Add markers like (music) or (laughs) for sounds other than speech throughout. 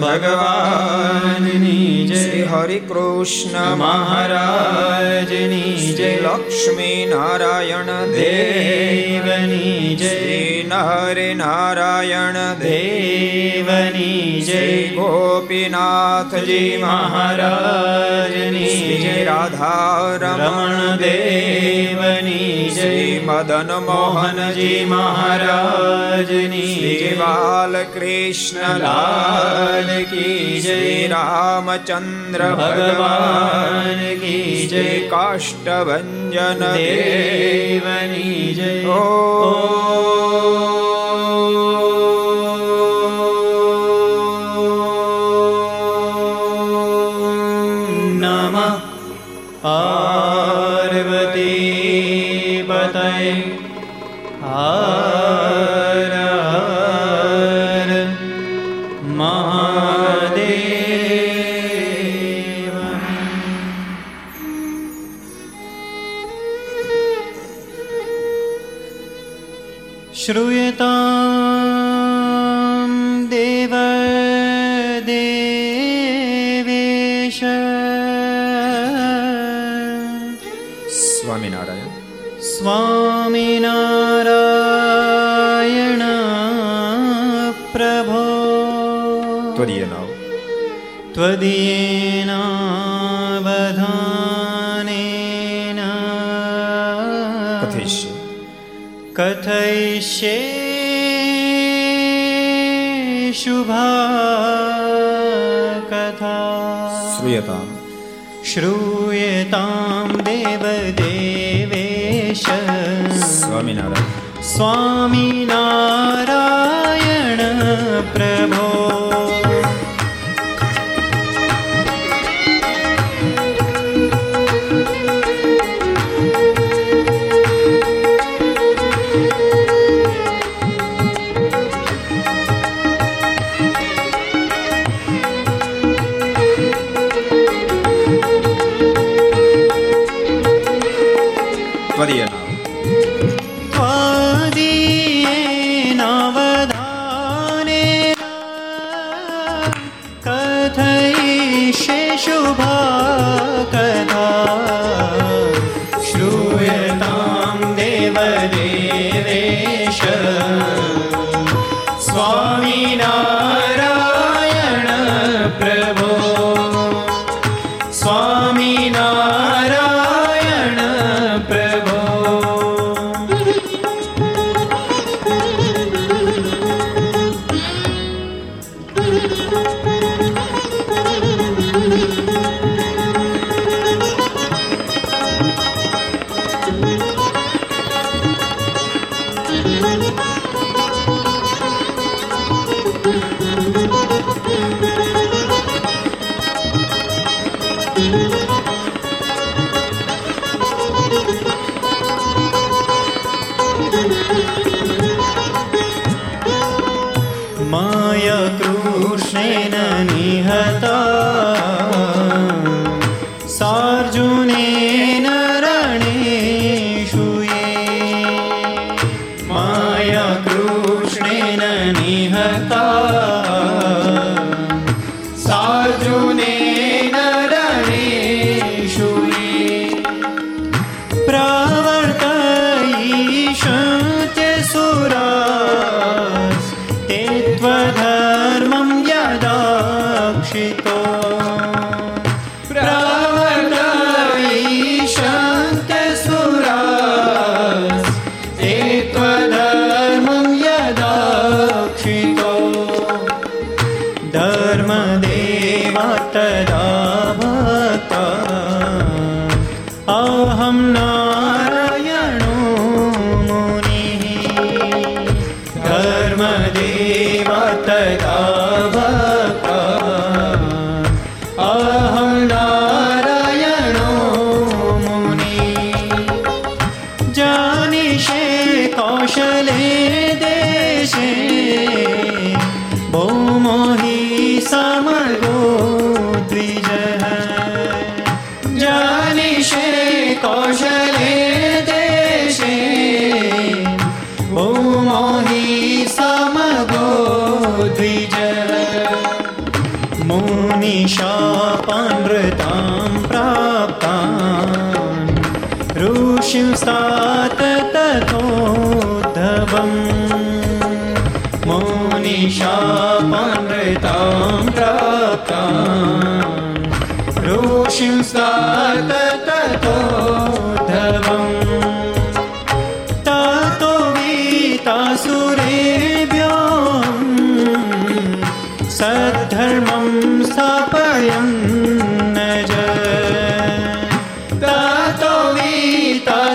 ભગવાનની જય. હરિ કૃષ્ણ મહારાજની દેવની જય ગોપીનાથજી મહારાજની જય રાધા રમણ દેવની જય મદન મોહનજી મહારાજની જય બાલકૃષ્ણ લાલ કી જય રામચંદ્ર ભગવાન કી જય કાષ્ટભન દેવની જય ઓ त्वदीयेनावधानेन વિશે શુભા કથા શ્રૂયતા શ્રૂયતામ દેવ દેવેશ સ્વામિનારાયણ સ્વામિનારાયણ પ્રભો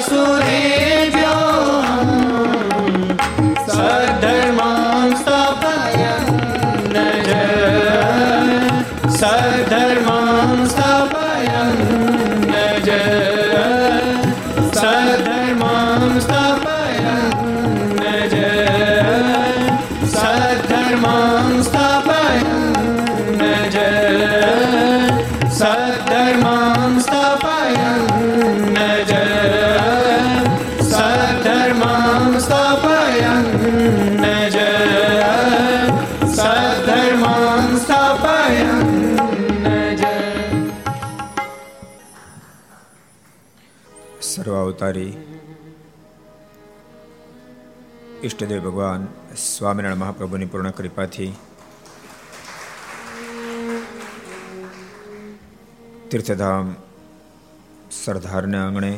સુરે અવતારી ઈષ્ટદેવ ભગવાન સ્વામિનારાયણ મહાપ્રભુની પૂર્ણ કૃપાથી તીર્થધામ સરદારના આંગણે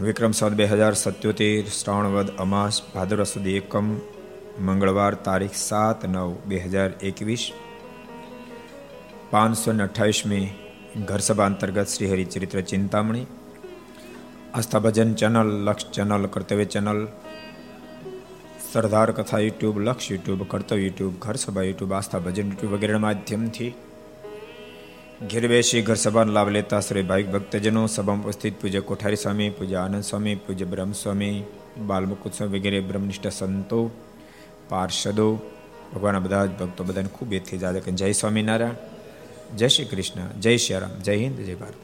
વિક્રમ સંત બે હજાર સત્યોતેર શ્રાવણવદ અમાસ ભાદરવ સુધી એકમ મંગળવાર તારીખ સાત નવ બે હજાર એકવીસ પાંચસો ને અઠ્ઠાવીસમી ઘર સભા અંતર્ગત Shri Haricharitra Chintamani Aastha Bhajan channel Laksh channel Kartavya channel સરદાર કથા યુટ્યુબ લક્ષ યુટ્યુબ કર્તવ્ય યુટ્યુબ ઘર સભા યુટ્યુબ આસ્થા ભજન યુટ્યુબ વગેરે માધ્યમથી ઘેર બેસી ઘર સભાનો લાભ લેતા શ્રી ભાવિક ભક્તજનો સભામાં ઉપસ્થિત પૂજ્ય કોઠારી સ્વામી પૂજ્ય આનંદ સ્વામી પૂજ્ય બ્રહ્મ સ્વામી બાલમુકુદ સ્વામી વગેરે બ્રહ્મનિષ્ઠ સંતો પાર્ષદો ભગવાનના બધા જ ભક્તો બધાને ખૂબ એથી જાદે કે જય સ્વામિનારાયણ જય શ્રી કૃષ્ણ, જય શ્રી રામ જય હિન્દ, જય ભારત.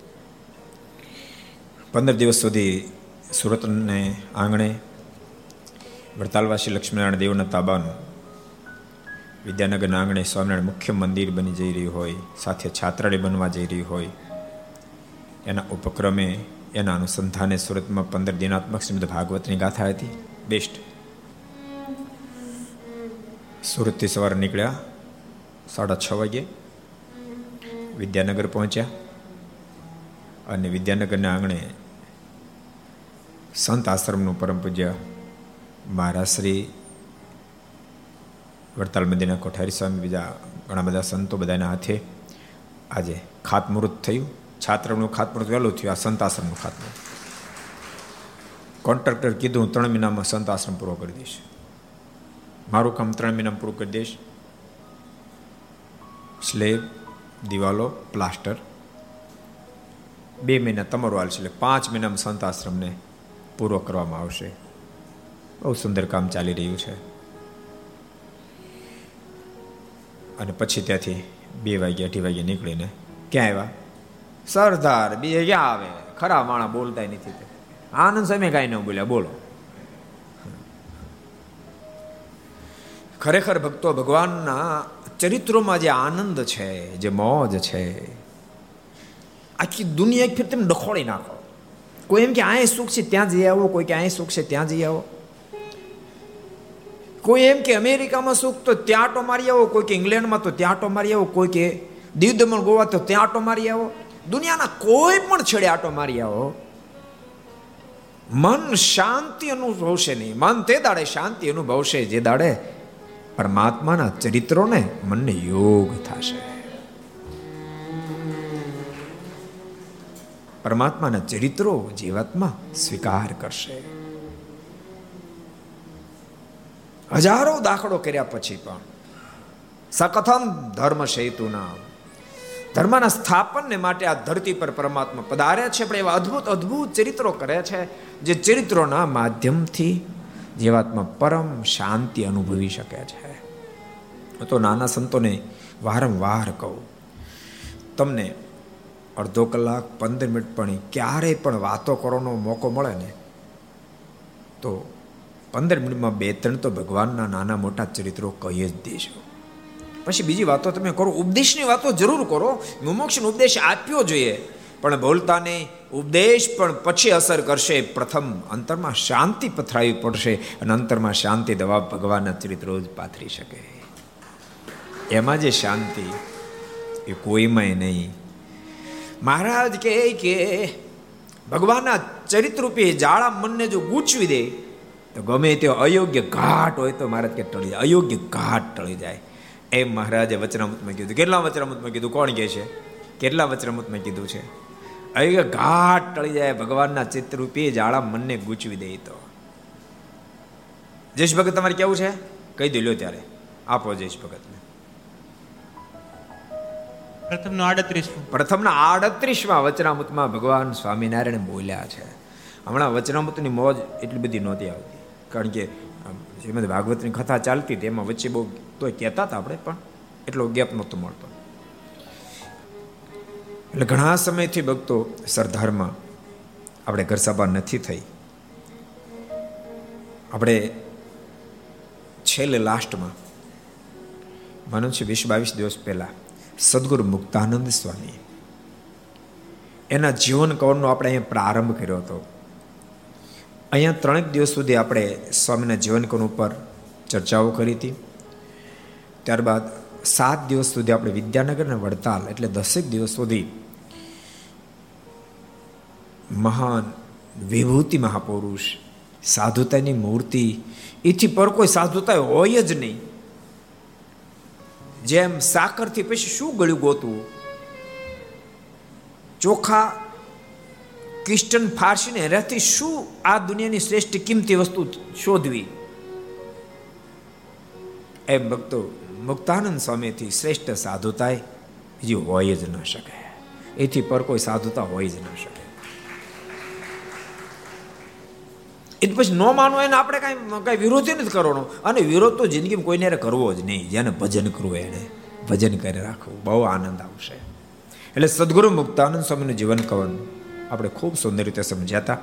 પંદર દિવસ સુધી સુરતને આંગણે વડતાલવાસી લક્ષ્મીનારાયણ દેવના તાબાનું વિદ્યાનગરના આંગણે સ્વામિનારાયણ મુખ્ય મંદિર બની જઈ રહ્યું હોય, સાથે છાત્રાલય બનવા જઈ રહ્યું હોય, એના ઉપક્રમે, એના અનુસંધાને સુરતમાં પંદર દિનાત્મક શ્રીમદ ભાગવતની ગાથા હતી, બેસ્ટ. સુરતથી સવારે નીકળ્યા સાડા છ વાગે વિદ્યાનગર પહોંચ્યા અને વિદ્યાનગરના આંગણે સંત આશ્રમનું પરમ પૂજ્ય મહારાશ્રી વડતાલ મંદિરના કોઠારી સ્વામી, બીજા ઘણા બધા સંતો બધાના હાથે આજે ખાતમુહૂર્ત થયું. છાત્રનું ખાતમુહૂર્ત વહેલું થયું. આ સંત આશ્રમનું ખાતમુહૂર્ત. કોન્ટ્રાક્ટર કીધું ત્રણ મહિનામાં સંત આશ્રમ પૂરો કરી દઈશ. મારું કામ ત્રણ મહિનામાં પૂરું કરી દઈશ. સ્લેબ દિવાલો, પ્લાસ્ટર. બે મહિના તમારું હાલશે એટલે પાંચ મહિનામાં સંત આશ્રમને પૂરો કરવામાં આવશે. બહુ સુંદર કામ ચાલી રહ્યું છે. અને પછી ત્યાંથી બે વાગે, અઢી વાગે નીકળીને ક્યાં આવ્યા? સરદાર, બે ક્યાં આવે. ખરા માણા બોલતા નથી આનંદ સમય કાંઈ ન બોલ્યા, બોલો. ખરેખર ભક્તો ભગવાનના ચરિત્રોમાં જે આનંદ છે, જે મોજ છે, આખી દુનિયા એક તમે ડખોળી નાખો. કોઈ એમ કે આ સુખ છે, ત્યાં જઈ આવો. કોઈ કે આ સુખ છે, ત્યાં જઈ આવો. કોઈ એમ કે અમેરિકામાં સુખ તો ત્યાં આટો મારી આવો. કોઈ કે ઇંગ્લેન્ડમાં તો ત્યાં આટો મારી આવો. કોઈ કે દીવ દમણ, ગોવા તો ત્યાં આટો મારી આવો. દુનિયાના કોઈ પણ છેડે આટો મારી આવો. મન શાંતિ અનુભવશે નહીં. મન તે દાડે શાંતિ અનુભવશે જે દાડે પરમાત્માના ચરિત્રોને મનને યોગ થશે. પરમાત્માના ચરિત્રો જીવાત્મા સ્વીકાર કરશે. હજારો દાખલો કર્યા પછી પણ સકથમ ધર્મ સેતુના ધર્મના સ્થાપનને માટે આ ધરતી પર પરમાત્મા પધાર્યા છે. પણ એવા અદ્ભુત અદ્ભુત ચરિત્રો કરે છે, જે ચરિત્રોના માધ્યમથી જીવાત્મા પરમ શાંતિ અનુભવી શકે છે. તો નાના સંતોને વારંવાર કહું, તમને અડધો કલાક, પંદર મિનિટ પણ ક્યારેય પણ વાતો કરવાનો મોકો મળે ને, તો પંદર મિનિટમાં બે ત્રણ તો ભગવાનના નાના મોટા ચરિત્રો કહી જ દેશો પછી બીજી વાતો તમે કરો, ઉપદેશની વાતો જરૂર કરો, મુમોક્ષનો ઉપદેશ આપ્યો જોઈએ. પણ બોલતા નહીં ઉપદેશ પણ પછી અસર કરશે. પ્રથમ અંતરમાં શાંતિ પથરાવી પડશે અને અંતરમાં શાંતિ દવા ભગવાનના ચરિત્રો જ પાથરી શકે. એમાં જે શાંતિ એ કોઈમાંય નહીં. મહારાજ કહે કે ભગવાનના ચરિત્રરૂપી જાળા મનને જો ગૂંચવી દે, તો ગમે તે અયોગ્ય ઘાટ હોય તો મહારાજ કે ટળી જાય. અયોગ્ય ઘાટ ટળી જાય. એમ મહારાજે વચનામૃતમાં કીધું. કેટલા વચનામૃતમાં કીધું? કોણ કહે છે? કેટલા વચનામૃતમાં કીધું છે? અયોગ્ય ઘાટ ટળી જાય ભગવાનના ચિત્રરૂપી જાળા મનને ગૂંચવી દે તો. જયેશ ભગત તમારે કેવું છે? કહી દે લો ત્યારે. આપો જયેશ ભગતને. પ્રથમનો આડત્રીસમું. પ્રથમના આડત્રીસમાં વચનામૃતમાં ભગવાન સ્વામિનારાયણ બોલ્યા છે. હમણાં વચનામૃતની મોજ એટલી બધી નહોતી આવતી. કારણ કે શ્રીમદ ભાગવતની કથા ચાલતી હતી એમાં વચ્ચે બહુ તો કહેતા હતા આપણે પણ એટલો ગેપ નહોતો મળતો. એટલે ઘણા સમયથી ભક્તો સરદારમાં આપણે ઘર સભા નથી થઈ. આપણે છેલ્લે લાસ્ટમાં, માનો છે વીસ બાવીસ દિવસ પહેલાં, સદગુરુ મુક્તાનંદ સ્વામી એના જીવન કવરનો આપણે અહીંયા પ્રારંભ કર્યો હતો. અહીંયા ત્રણેક દિવસ સુધી આપણે સ્વામીના જીવન કવન ઉપર ચર્ચાઓ કરી હતી. ત્યારબાદ સાત દિવસ સુધી આપણે વિદ્યાનગર અને વડતાલ એટલે દસેક દિવસ સુધી મહાન વિભૂતિ મહાપુરુષ, સાધુતાની મૂર્તિ, એથી પર કોઈ સાધુતા હોય જ નહીં. જેમ સાકરથી પછી શું ગળ્યું ગોતવું ચોખા ક્રિસ્ટન ફારસીને રહેતી શું આ દુનિયાની શ્રેષ્ઠ કિંમતી વસ્તુ શોધવી? એમ ભક્તો, મુક્તાનંદ સ્વામીથી શ્રેષ્ઠ સાધુતાય બીજી હોય જ ન શકે. એથી પર કોઈ સાધુતા હોય જ ન શકે. એ પછી ન માનવું એને આપણે કાંઈ કાંઈ વિરોધ નથી કરવાનો. અને વિરોધ તો જિંદગીમાં કોઈને કરવો જ નહીં. જેને ભજન કરવું એને ભજન કરી રાખવું. બહુ આનંદ આવશે. એટલે સદગુરુ મુક્તાનંદ સ્વામીનું જીવન કવન આપણે ખૂબ સુંદર રીતે સમજ્યા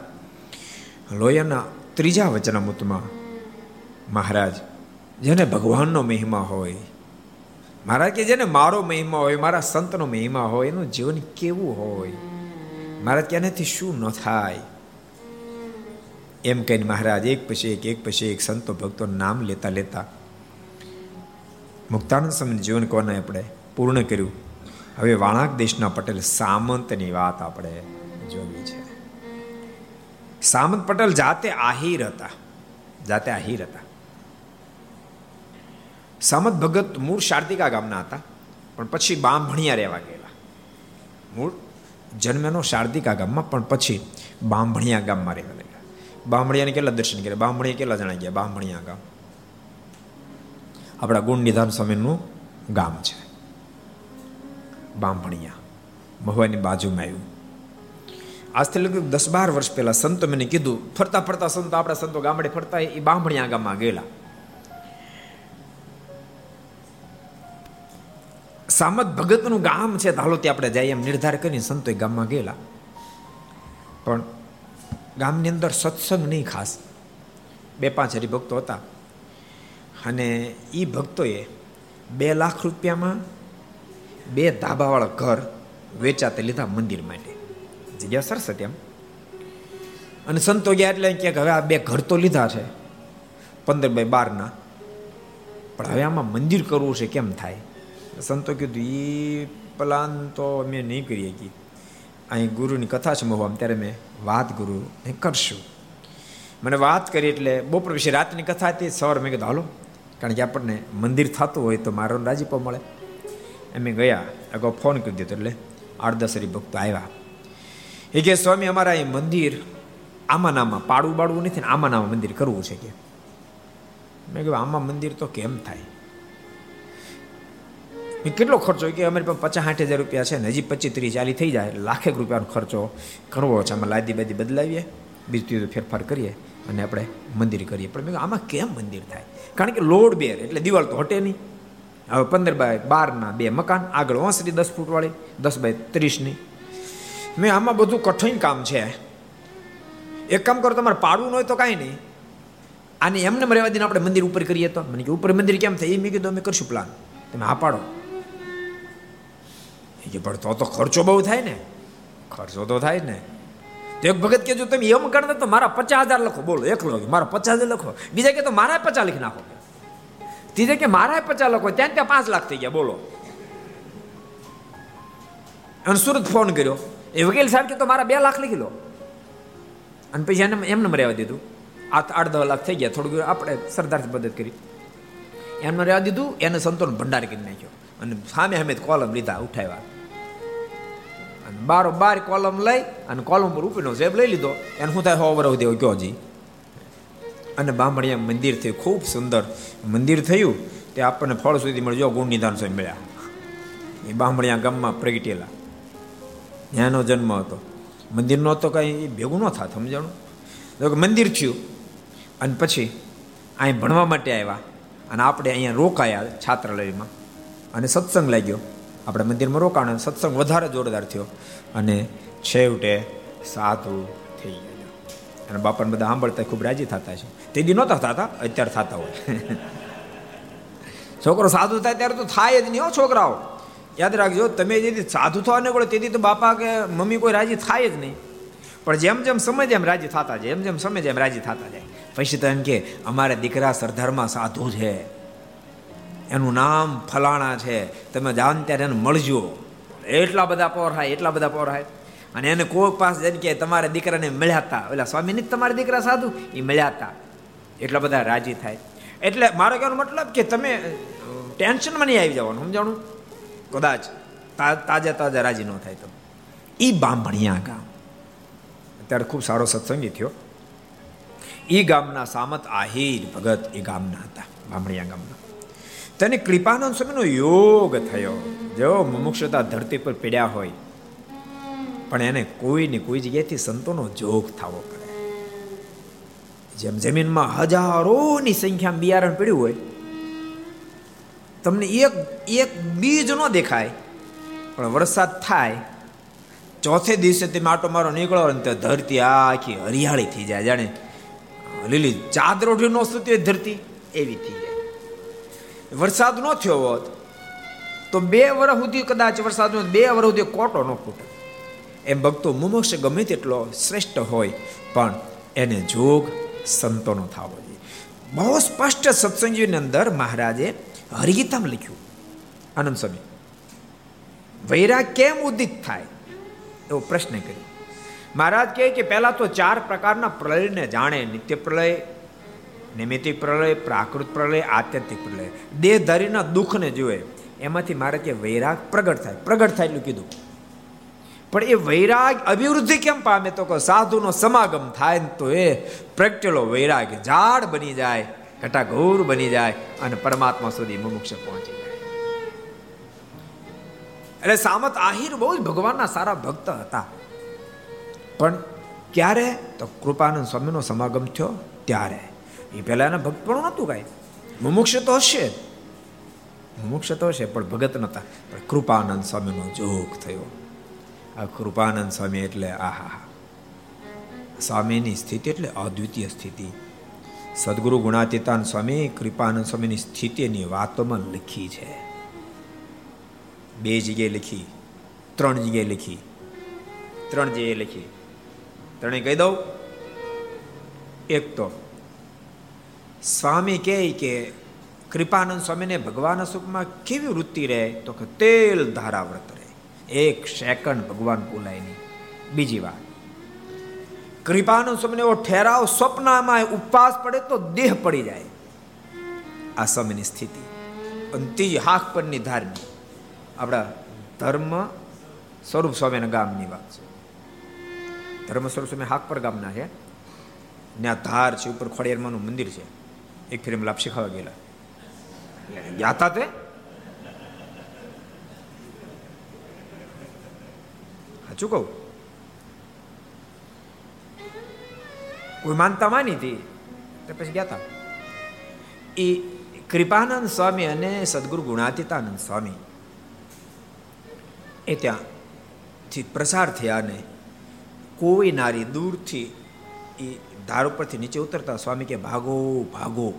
લોયાના ત્રીજા વચનામૃતમાં મહારાજ, જેને ભગવાનનો મહિમા હોય, મહારાજ કે જેને મારો મહિમા હોય, મારા સંતનો મહિમા હોય, એનું જીવન કેવું હોય? મહારાજ કે એનાથી શું ન થાય? એમ કહીને મહારાજ, એક પછી એક એક પછી એક સંતો ભક્તો નામ લેતા લેતા મુક્તાનંદ સમય જીવન કોને આપણે પૂર્ણ કર્યું? હવે વાણાક દેશના પટેલ સામંતની વાત આપણે જોવી છે. સામંત પટેલ જાતે આહિર હતા. જાતે આહિર હતા. સામંત ભગત મૂળ શારદિકા ગામના હતા. પણ પછી બાંભણિયા રહેવા ગયેલા. મૂળ જન્મેનો શારદિકા ગામમાં, પણ પછી બાંભણિયા ગામમાં રહેવા ગયેલા બાંભણિયાને કેટલા દર્શન કર્યા? બામણિયા કેટલા જણા ગયા? બાંભણિયા ગામ. આપણા ગુણ નિધાન સ્વામીનું ગામ છે. બામણીયા મહુવાની બાજુમાં આવ્યું. આજથી લગભગ દસ બાર વર્ષ પહેલા સંતો મને કીધું, ફરતા ફરતા સંતો, આપણા સંતો ગામડે ફરતા એ બામણિયા ગામમાં ગયેલા. સામત ભગતનું ગામ છે હાલો ત્યાં આપણે જઈએ એમ નિર્ધાર કરીને સંતો ગામમાં ગયેલા. પણ ગામની અંદર સત્સંગ નહીં ખાસ. બે પાંચ હરિભક્તો હતા. અને એ ભક્તોએ બે લાખ રૂપિયામાં બે ધાબાવાળા ઘર વેચાતે લીધા મંદિર માટે. જગ્યા સરસ હતી એમ. અને સંતો ગયા એટલે કે હવે આ બે ઘર તો લીધા છે. પંદર બાય બારના. પણ હવે આમાં મંદિર કરવું છે કેમ થાય? સંતો કીધું એ પ્લાન તો અમે નહીં કરીએ કે અહીં ગુરુની કથા છે મહુઆમ ત્યારે મેં વાત ગુરુ ને કરશું. મને વાત કરી એટલે બપોર વિશે રાતની કથા હતી, સવાર મેં કીધું, હાલો. કારણ કે આપણને મંદિર થતું હોય તો મારો રાજીપો મળે. એમ ગયા, અગાઉ ફોન કરી દીધો એટલે આઠ ભક્તો આવ્યા. એ કે, સ્વામી, અમારા એ મંદિર આમાં નામાં પાડવું બાળવું નથી ને આમાં નામાં મંદિર કરવું છે કે? મેં કહ્યું આમાં મંદિર તો કેમ થાય? કેટલો ખર્ચો? કે અમારી પાસે પચાસ સાઠ હજાર રૂપિયા છે ને, હજી પચીસ ત્રીસ ચાલી થઈ જાય. લાખેક રૂપિયાનો ખર્ચો કરવો છે. આમાં લાદી બાદી બદલાવીએ, બીજું ફેરફાર કરીએ અને આપણે મંદિર કરીએ. પણ મેં આમાં કેમ મંદિર થાય? કારણ કે લોડ બેર, એટલે દિવાલ તો હટે નહીં. હવે પંદર બાય બારના બે મકાન, આગળ ઓસરી દસ ફૂટવાળી, દસ બાય ત્રીસની. મેં આમાં બધું કઠિન કામ છે. એક કામ કરો, તમારે પાડવું હોય તો કાંઈ નહીં. આને એમને રહેવા આપણે મંદિર ઉપર કરીએ તો? મને કે, ઉપર મંદિર કેમ થાય? એ મેં કીધું, અમે કરશું પ્લાન તમે હા પાડો. કે પણ તો તો ખર્ચો બહુ થાય ને. ખર્ચો તો થાય ને. તો એક ભગત કે જો તમે એમ કરતા તો મારા પચાસ હજાર લખો. બોલો એકલો મારા પચાસ હજાર લખો. બીજા કે, તો મારા પચાસ લખી નાખો. ત્રીજે કે, મારા પચાસ લખો. ત્યાં ત્યાં પાંચ લાખ થઈ ગયા. બોલો. અને સુરત ફોન કર્યો. એ વકીલ સાહેબ કે, તો મારા બે લાખ લખી લો. અને પછી એને એમને રહેવા દીધું. આ આઠ દસ લાખ થઈ ગયા. થોડું આપણે સરદારથી મદદ કરી. એમને રહેવા દીધું. એને સંતોન ભંડાર કરી નાખ્યો. અને સામે સામે કોલમ લીધા, ઉઠાવ્યા. અને બારો બાર કોલમ લઈ અને કોલમ પર ઉપીનો જેબ લઈ લીધો. એને શું થાય? હો વરવ દેવો કયો જી? અને બામણિયા મંદિર થયું ખૂબ સુંદર મંદિર થયું તે આપણને ફળ સુધી મળ્યો ગુણ નિધાન સ્વામી મળ્યા. એ બામણિયા ગામમાં પ્રગટેલા. ત્યાંનો જન્મ હતો. મંદિરનો તો કાંઈ ભેગું ન થાત, સમજાણું? તો મંદિર થયું. અને પછી અહીં ભણવા માટે આવ્યા. અને આપણે અહીંયા રોકાયા છાત્રાલયમાં. અને સત્સંગ લાગ્યો. આપણે મંદિરમાં રોકાણ સત્સંગ વધારે જોરદાર થયો. અને છેવટે સાધુ થઈ ગયા અને બાપાને બધા સાંભળતા ખૂબ રાજી થતા છે. તે દી નહોતા થતા, અત્યારે થતા હોય. (laughs) છોકરો સાધુ થાય ત્યારે તો થાય જ નહીં હો છોકરાઓ. યાદ રાખજો, તમે જેથી સાધુ થવા નીકળો તેથી તો બાપા કે મમ્મી કોઈ રાજી થાય જ નહીં. પણ જેમ જેમ સમય જેમ રાજી થતા જાય એમ જેમ સમય જેમ રાજી થતા જાય. પછી તો એમ કે, અમારા દીકરા સરદારમાં સાધુ છે. એનું નામ ફલાણા છે. તમે જાણ ત્યારે એને મળજો. એટલા બધા પોરાય એટલા બધા પોરાય અને એને કોઈ પાસે જેમ કે તમારા દીકરાને મળ્યા હતા એટલે સ્વામીની તમારા દીકરા સાધુ. એ મળ્યા હતા એટલા બધા રાજી થાય. એટલે મારો કહેવાનો મતલબ કે તમે ટેન્શનમાં નહીં આવી જવાનું, સમજાણું? કદાચ તાજા તાજા રાજી ન થાય તો. એ બામણિયા ગામ. અત્યારે ખૂબ સારો સત્સંગી થયો. એ ગામના સામત આહિર ભગત એ ગામના હતા બામણિયા ગામના. તેને કૃપાનંદ સ્વામીનો યોગ થયો. જો મુમુક્ષતા ધરતી પર પીડ્યા હોય, પણ એને કોઈ ને કોઈ જગ્યાએથી સંતોનો જોગ થવો પડે. જેમ જમીનમાં હજારોની સંખ્યામાં બિયારણ પીડ્યું હોય, તમને એક એક બીજ ન દેખાય, પણ વરસાદ થાય, ચોથે દિવસે તમે આટો મારો નીકળો અને તે ધરતી આખી હરિયાળી થઈ જાય. જાણે લીલી ચાદર ઓઢી ન સુતી ધરતી, એવી થઈ જાય. વરસાદ ન થયો હોત, તો બે વર્ષ સુધી કદાચ વરસાદ બે વર્ષ સુધી કોટો ન ફૂટે. એમ ભક્તો મુમોક્ષ ગમે તેટલો શ્રેષ્ઠ હોય, પણ એને જોગ સંતોનો થવો જોઈએ. બહુ સ્પષ્ટ સત્સંગીની અંદર મહારાજે હરિગીતામ લખ્યું. આનંદ સ્વામી, વૈરાગ કેમ ઉદિત થાય? એવો પ્રશ્ન કર્યો. મહારાજ કહે કે પહેલા તો ચાર પ્રકારના પ્રલયને જાણે નિત્ય પ્રલય નિમિત્તિક પ્રલય, પ્રાકૃત પ્રલય, આત્યંતિક પ્રલય. દેહધારીના દુઃખને જુએ, એમાંથી મારે કે વૈરાગ પ્રગટ થાય. પ્રગટ થાય એટલું કીધું. પણ એ વૈરાગ અભિવૃદ્ધિ કેમ પામે તો કે સાધુનો સમાગમ થાય ને તો એ પ્રગટેલો વૈરાગ ઝાડ બની જાય, ઘટાઘોર બની જાય અને પરમાત્મા સુધી મુમુક્ષ પહોંચી જાય. એટલે સામત આહિર બહુ જ ભગવાનના સારા ભક્ત હતા. પણ ક્યારે? તો કૃપાનંદ સ્વામીનો સમાગમ થયો ત્યારે. એ પહેલા એના ભક્ત પણ નહોતું કાંઈ. મુમુક્ષ તો હશે મુમુક્ષ તો હશે, પણ ભગત નહોતા. પણ કૃપાનંદ સ્વામીનો જોગ થયો. આ કૃપાનંદ સ્વામી એટલે આહા સ્વામીની સ્થિતિ એટલે અદ્વિતીય સ્થિતિ. સદગુરુ ગુણાતીતાન સ્વામી કૃપાનંદ સ્વામીની સ્થિતિની વાતોમાં લખી છે. બે જગ્યાએ લખી, ત્રણ જગ્યાએ લખી, ત્રણ જગ્યાએ લખી. ત્રણે કહી દઉં. એક તો સ્વામી કહે કે, કૃપાનંદ સ્વામીને ભગવાન સુખમાં કેવી વૃત્તિ રહે? તો કે, તેલ ધારા વ્રત રહે. એક સેકન્ડ ભગવાન બોલાય નહીં. બીજી વાત, કૃપાનંદ સ્વામીને એવો ઠેરાવ સ્વપ્નમાં ઉપવાસ પડે તો દેહ પડી જાય. આ સમયની સ્થિતિ. અંતિજ હાક પરની ધારની. આપણા ધર્મ સ્વરૂપ સ્વામીના ગામની વાત છે. ધર્મ સ્વરૂપ સ્વામી હાક પર ગામના છે. ત્યાં ધાર છે, ઉપર ખોડિયારમાનું મંદિર છે. એક ફેરી લાપસી શીખવા ગયેલા ગયા હતા તે સાચું કહું કોઈ માનતા માની હતી તો પછી ગયા હતા એ કૃપાનંદ સ્વામી અને સદગુરુ ગુણાતીતાનંદ સ્વામી એ ત્યાંથી પ્રસાર થયા ને કોઈ નારી દૂરથી એ ધાર ઉપરથી નીચે ઉતરતા સ્વામી કે, ભાગો ભાગો.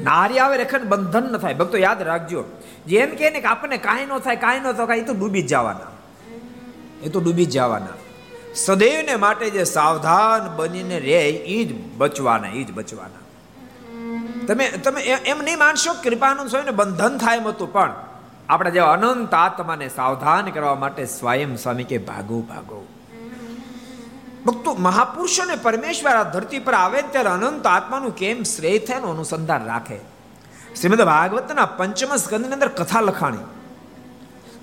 નારી આવે રેખન બંધન ન થાય. ભક્તો યાદ રાખજો. જેમ કે આપણને કાંઈ ન થાય, કાંઈ ન થાય એ તો ડૂબી જ જવાના. એ તો ડૂબી જ જવાના. સદૈવને માટે જે સાવધાન બનીને રહે એ જ બચવાના એ જ બચવાના. તમે તમે એમ નહીં માનશો કૃપાનંદ સ્વામીને બંધન થાય એમ હતું, પણ આપણા જેવા અનંત આત્માને સાવધાન કરવા માટે સ્વયં સ્વામી કે, ભાગો ભાગો. ભક્તો મહાપુરુષો ને પરમેશ્વર આ ધરતી પર આવે ત્યારે અનંત આત્માનું કેમ શ્રેય થાય એનું અનુસંધાન રાખે. શ્રીમદ ભાગવતના પંચમ સ્કંદની અંદર કથા લખાણી.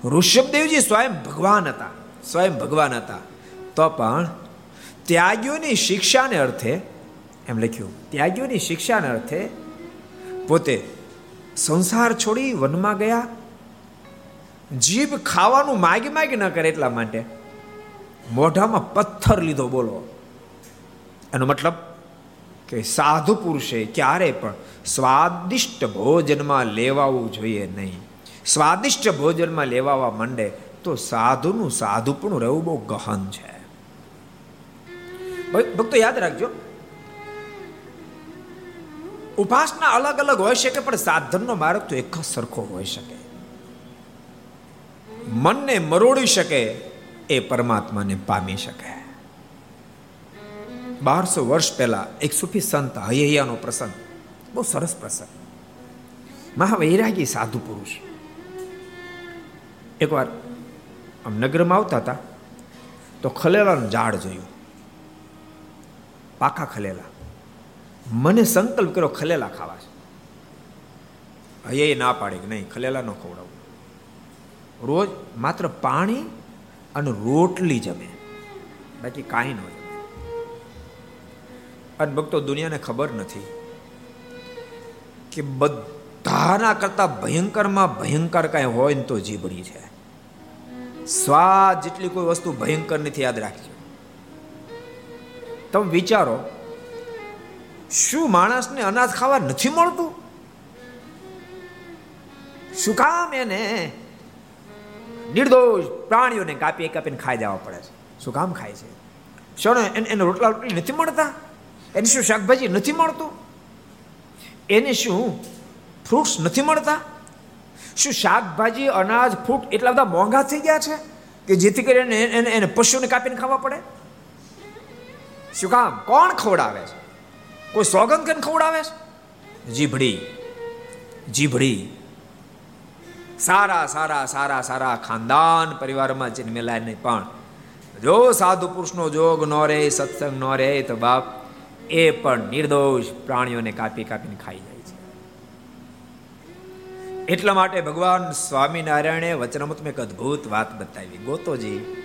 ઋષભદેવજી સ્વયં ભગવાન હતા, સ્વયં ભગવાન હતા. તો પણ ત્યાગીઓની શિક્ષાને અર્થે, એમ લખ્યું, ત્યાગીઓની શિક્ષાને અર્થે પોતે સંસાર છોડી વનમાં ગયા. જીભ ખાવાનું માગી માગી ન કરે એટલા માટે મોઢામાં પથ્થર લીધો, બોલો. એનો મતલબ કે સાધુ પુરુષે ક્યારે પણ સ્વાદિષ્ટ ભોજનમાં લેવાવું જોઈએ નહીં. સ્વાદિષ્ટ ભોજનમાં લેવાવા માંડે તો સાધુનું સાધુપણું રહેવું બહુ ગહન છે. ભક્તો યાદ રાખજો. ઉપાસના અલગ અલગ હોઈ શકે, પણ સાધનનો માર્ગ તો એક જ સરખો હોઈ શકે. મનને મરોડી શકે એ પરમાત્માને પામી શકે. બારસો વર્ષ પહેલા એક સુફી સંત હૈયાનો પ્રસંગ, બહુ સરસ પ્રસંગ. મહાવૈરાગી સાધુ પુરુષ. એકવાર આમ નગરમાં આવતા હતા, તો ખલેલાનું ઝાડ જોયું. પાકા ખલેલા. મને સંકલ્પ કર્યો ખલેલા ખાવા. છે હૈયે ના પાડે કે નહીં, ખલેલા ન ખવડાવું. રોજ માત્ર પાણી અને રોટલી જમે. બાકી કાંઈ ન જમે. અને ભક્તો, દુનિયાને ખબર નથી કે બધાના કરતા ભયંકરમાં ભયંકર કાંઈ હોય ને તો જીભડી છે સ્વાદ જેટલી કોઈ વસ્તુ ભયંકર નથી, યાદ રાખજો. તમે વિચારો, શું માણસને અનાજ ખાવા નથી મળતું? શું કામ એને નિર્દોષ પ્રાણીઓને કાપી કાપીને ખાઈ દેવા પડે છે. શું કામ ખાય છે? શું એને રોટલા રોટલી નથી મળતા? એને શું શાકભાજી નથી મળતું? એને શું ફ્રૂટ્સ નથી મળતા? શું શાકભાજી, અનાજ ફ્રૂટ એટલા બધા મોંઘા થઈ ગયા છે કે જેથી કરીને એને એને પશુને કાપીને ખાવા પડે? શું કામ? કોણ ખવડાવે છે? કોઈ સોગંદ કરીને ખવડાવે છે? જીભડી. જીભડી. સારા સારા સારા સારા ખાનદાન પરિવારમાં જન્મેલા નહીં. પણ જો સાધુ પુરુષનો જોગ ન રહે, સત્સંગ ન રહે, તો બાપ એ પણ નિર્દોષ પ્રાણીઓને કાપી કાપીને ખાઈ જાય છે. એટલા માટે ભગવાન સ્વામિનારાયણે વચનામૃતમાં એક અદ્ભુત વાત બતાવી. ગોતોજી,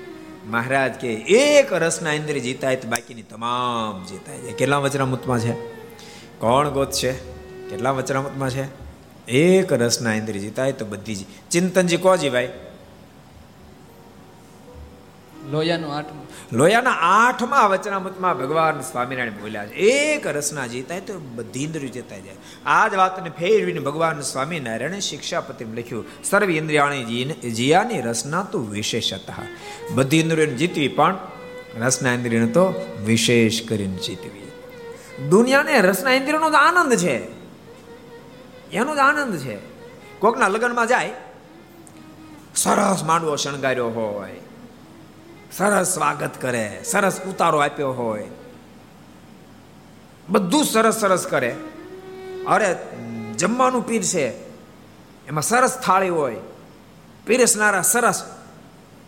મહારાજ કે, એક રસના ઇન્દ્રિય જીતાય તો બાકીની તમામ જીતાય છે કેટલા વચનામૃતમાં છે? કોણ ગોત છે કેટલા વચનામૃતમાં છે? એક રસના ઇન્દ્રિય જીતાય તો બધી જ. ચિંતનજી કોજી ભાઈ લોયાનું આઠમું. લોયાના આઠમા વચનામૃતમાં ભગવાન સ્વામિનારાયણ બોલ્યા છે. એક રસના જીતાય તો બધી ઇન્દ્રિયો જીતાય જાય. આ જ વાતને ફેરવીને ભગવાન સ્વામિનારાયણે શિક્ષાપતિમાં લખ્યું સર્વ ઇન્દ્રિયાણી જીયાની રસના તો વિશેષત. બધી ઇન્દ્રિયોને જીતવી પણ રસના ઇન્દ્રિયને તો વિશેષ કરીને જીતવી. દુનિયાને રસના ઇન્દ્રિયનો તો આનંદ છે. એનો જ આનંદ છે. કોકના લગ્નમાં જાય, સરસ માંડવો શણગાર્યો હોય, સરસ સ્વાગત કરે, સરસ ઉતારો આપ્યો હોય, બધું સરસ સરસ કરે. અરે, જમવાનું પીરશે એમાં સરસ થાળી હોય, પીરસનારા સરસ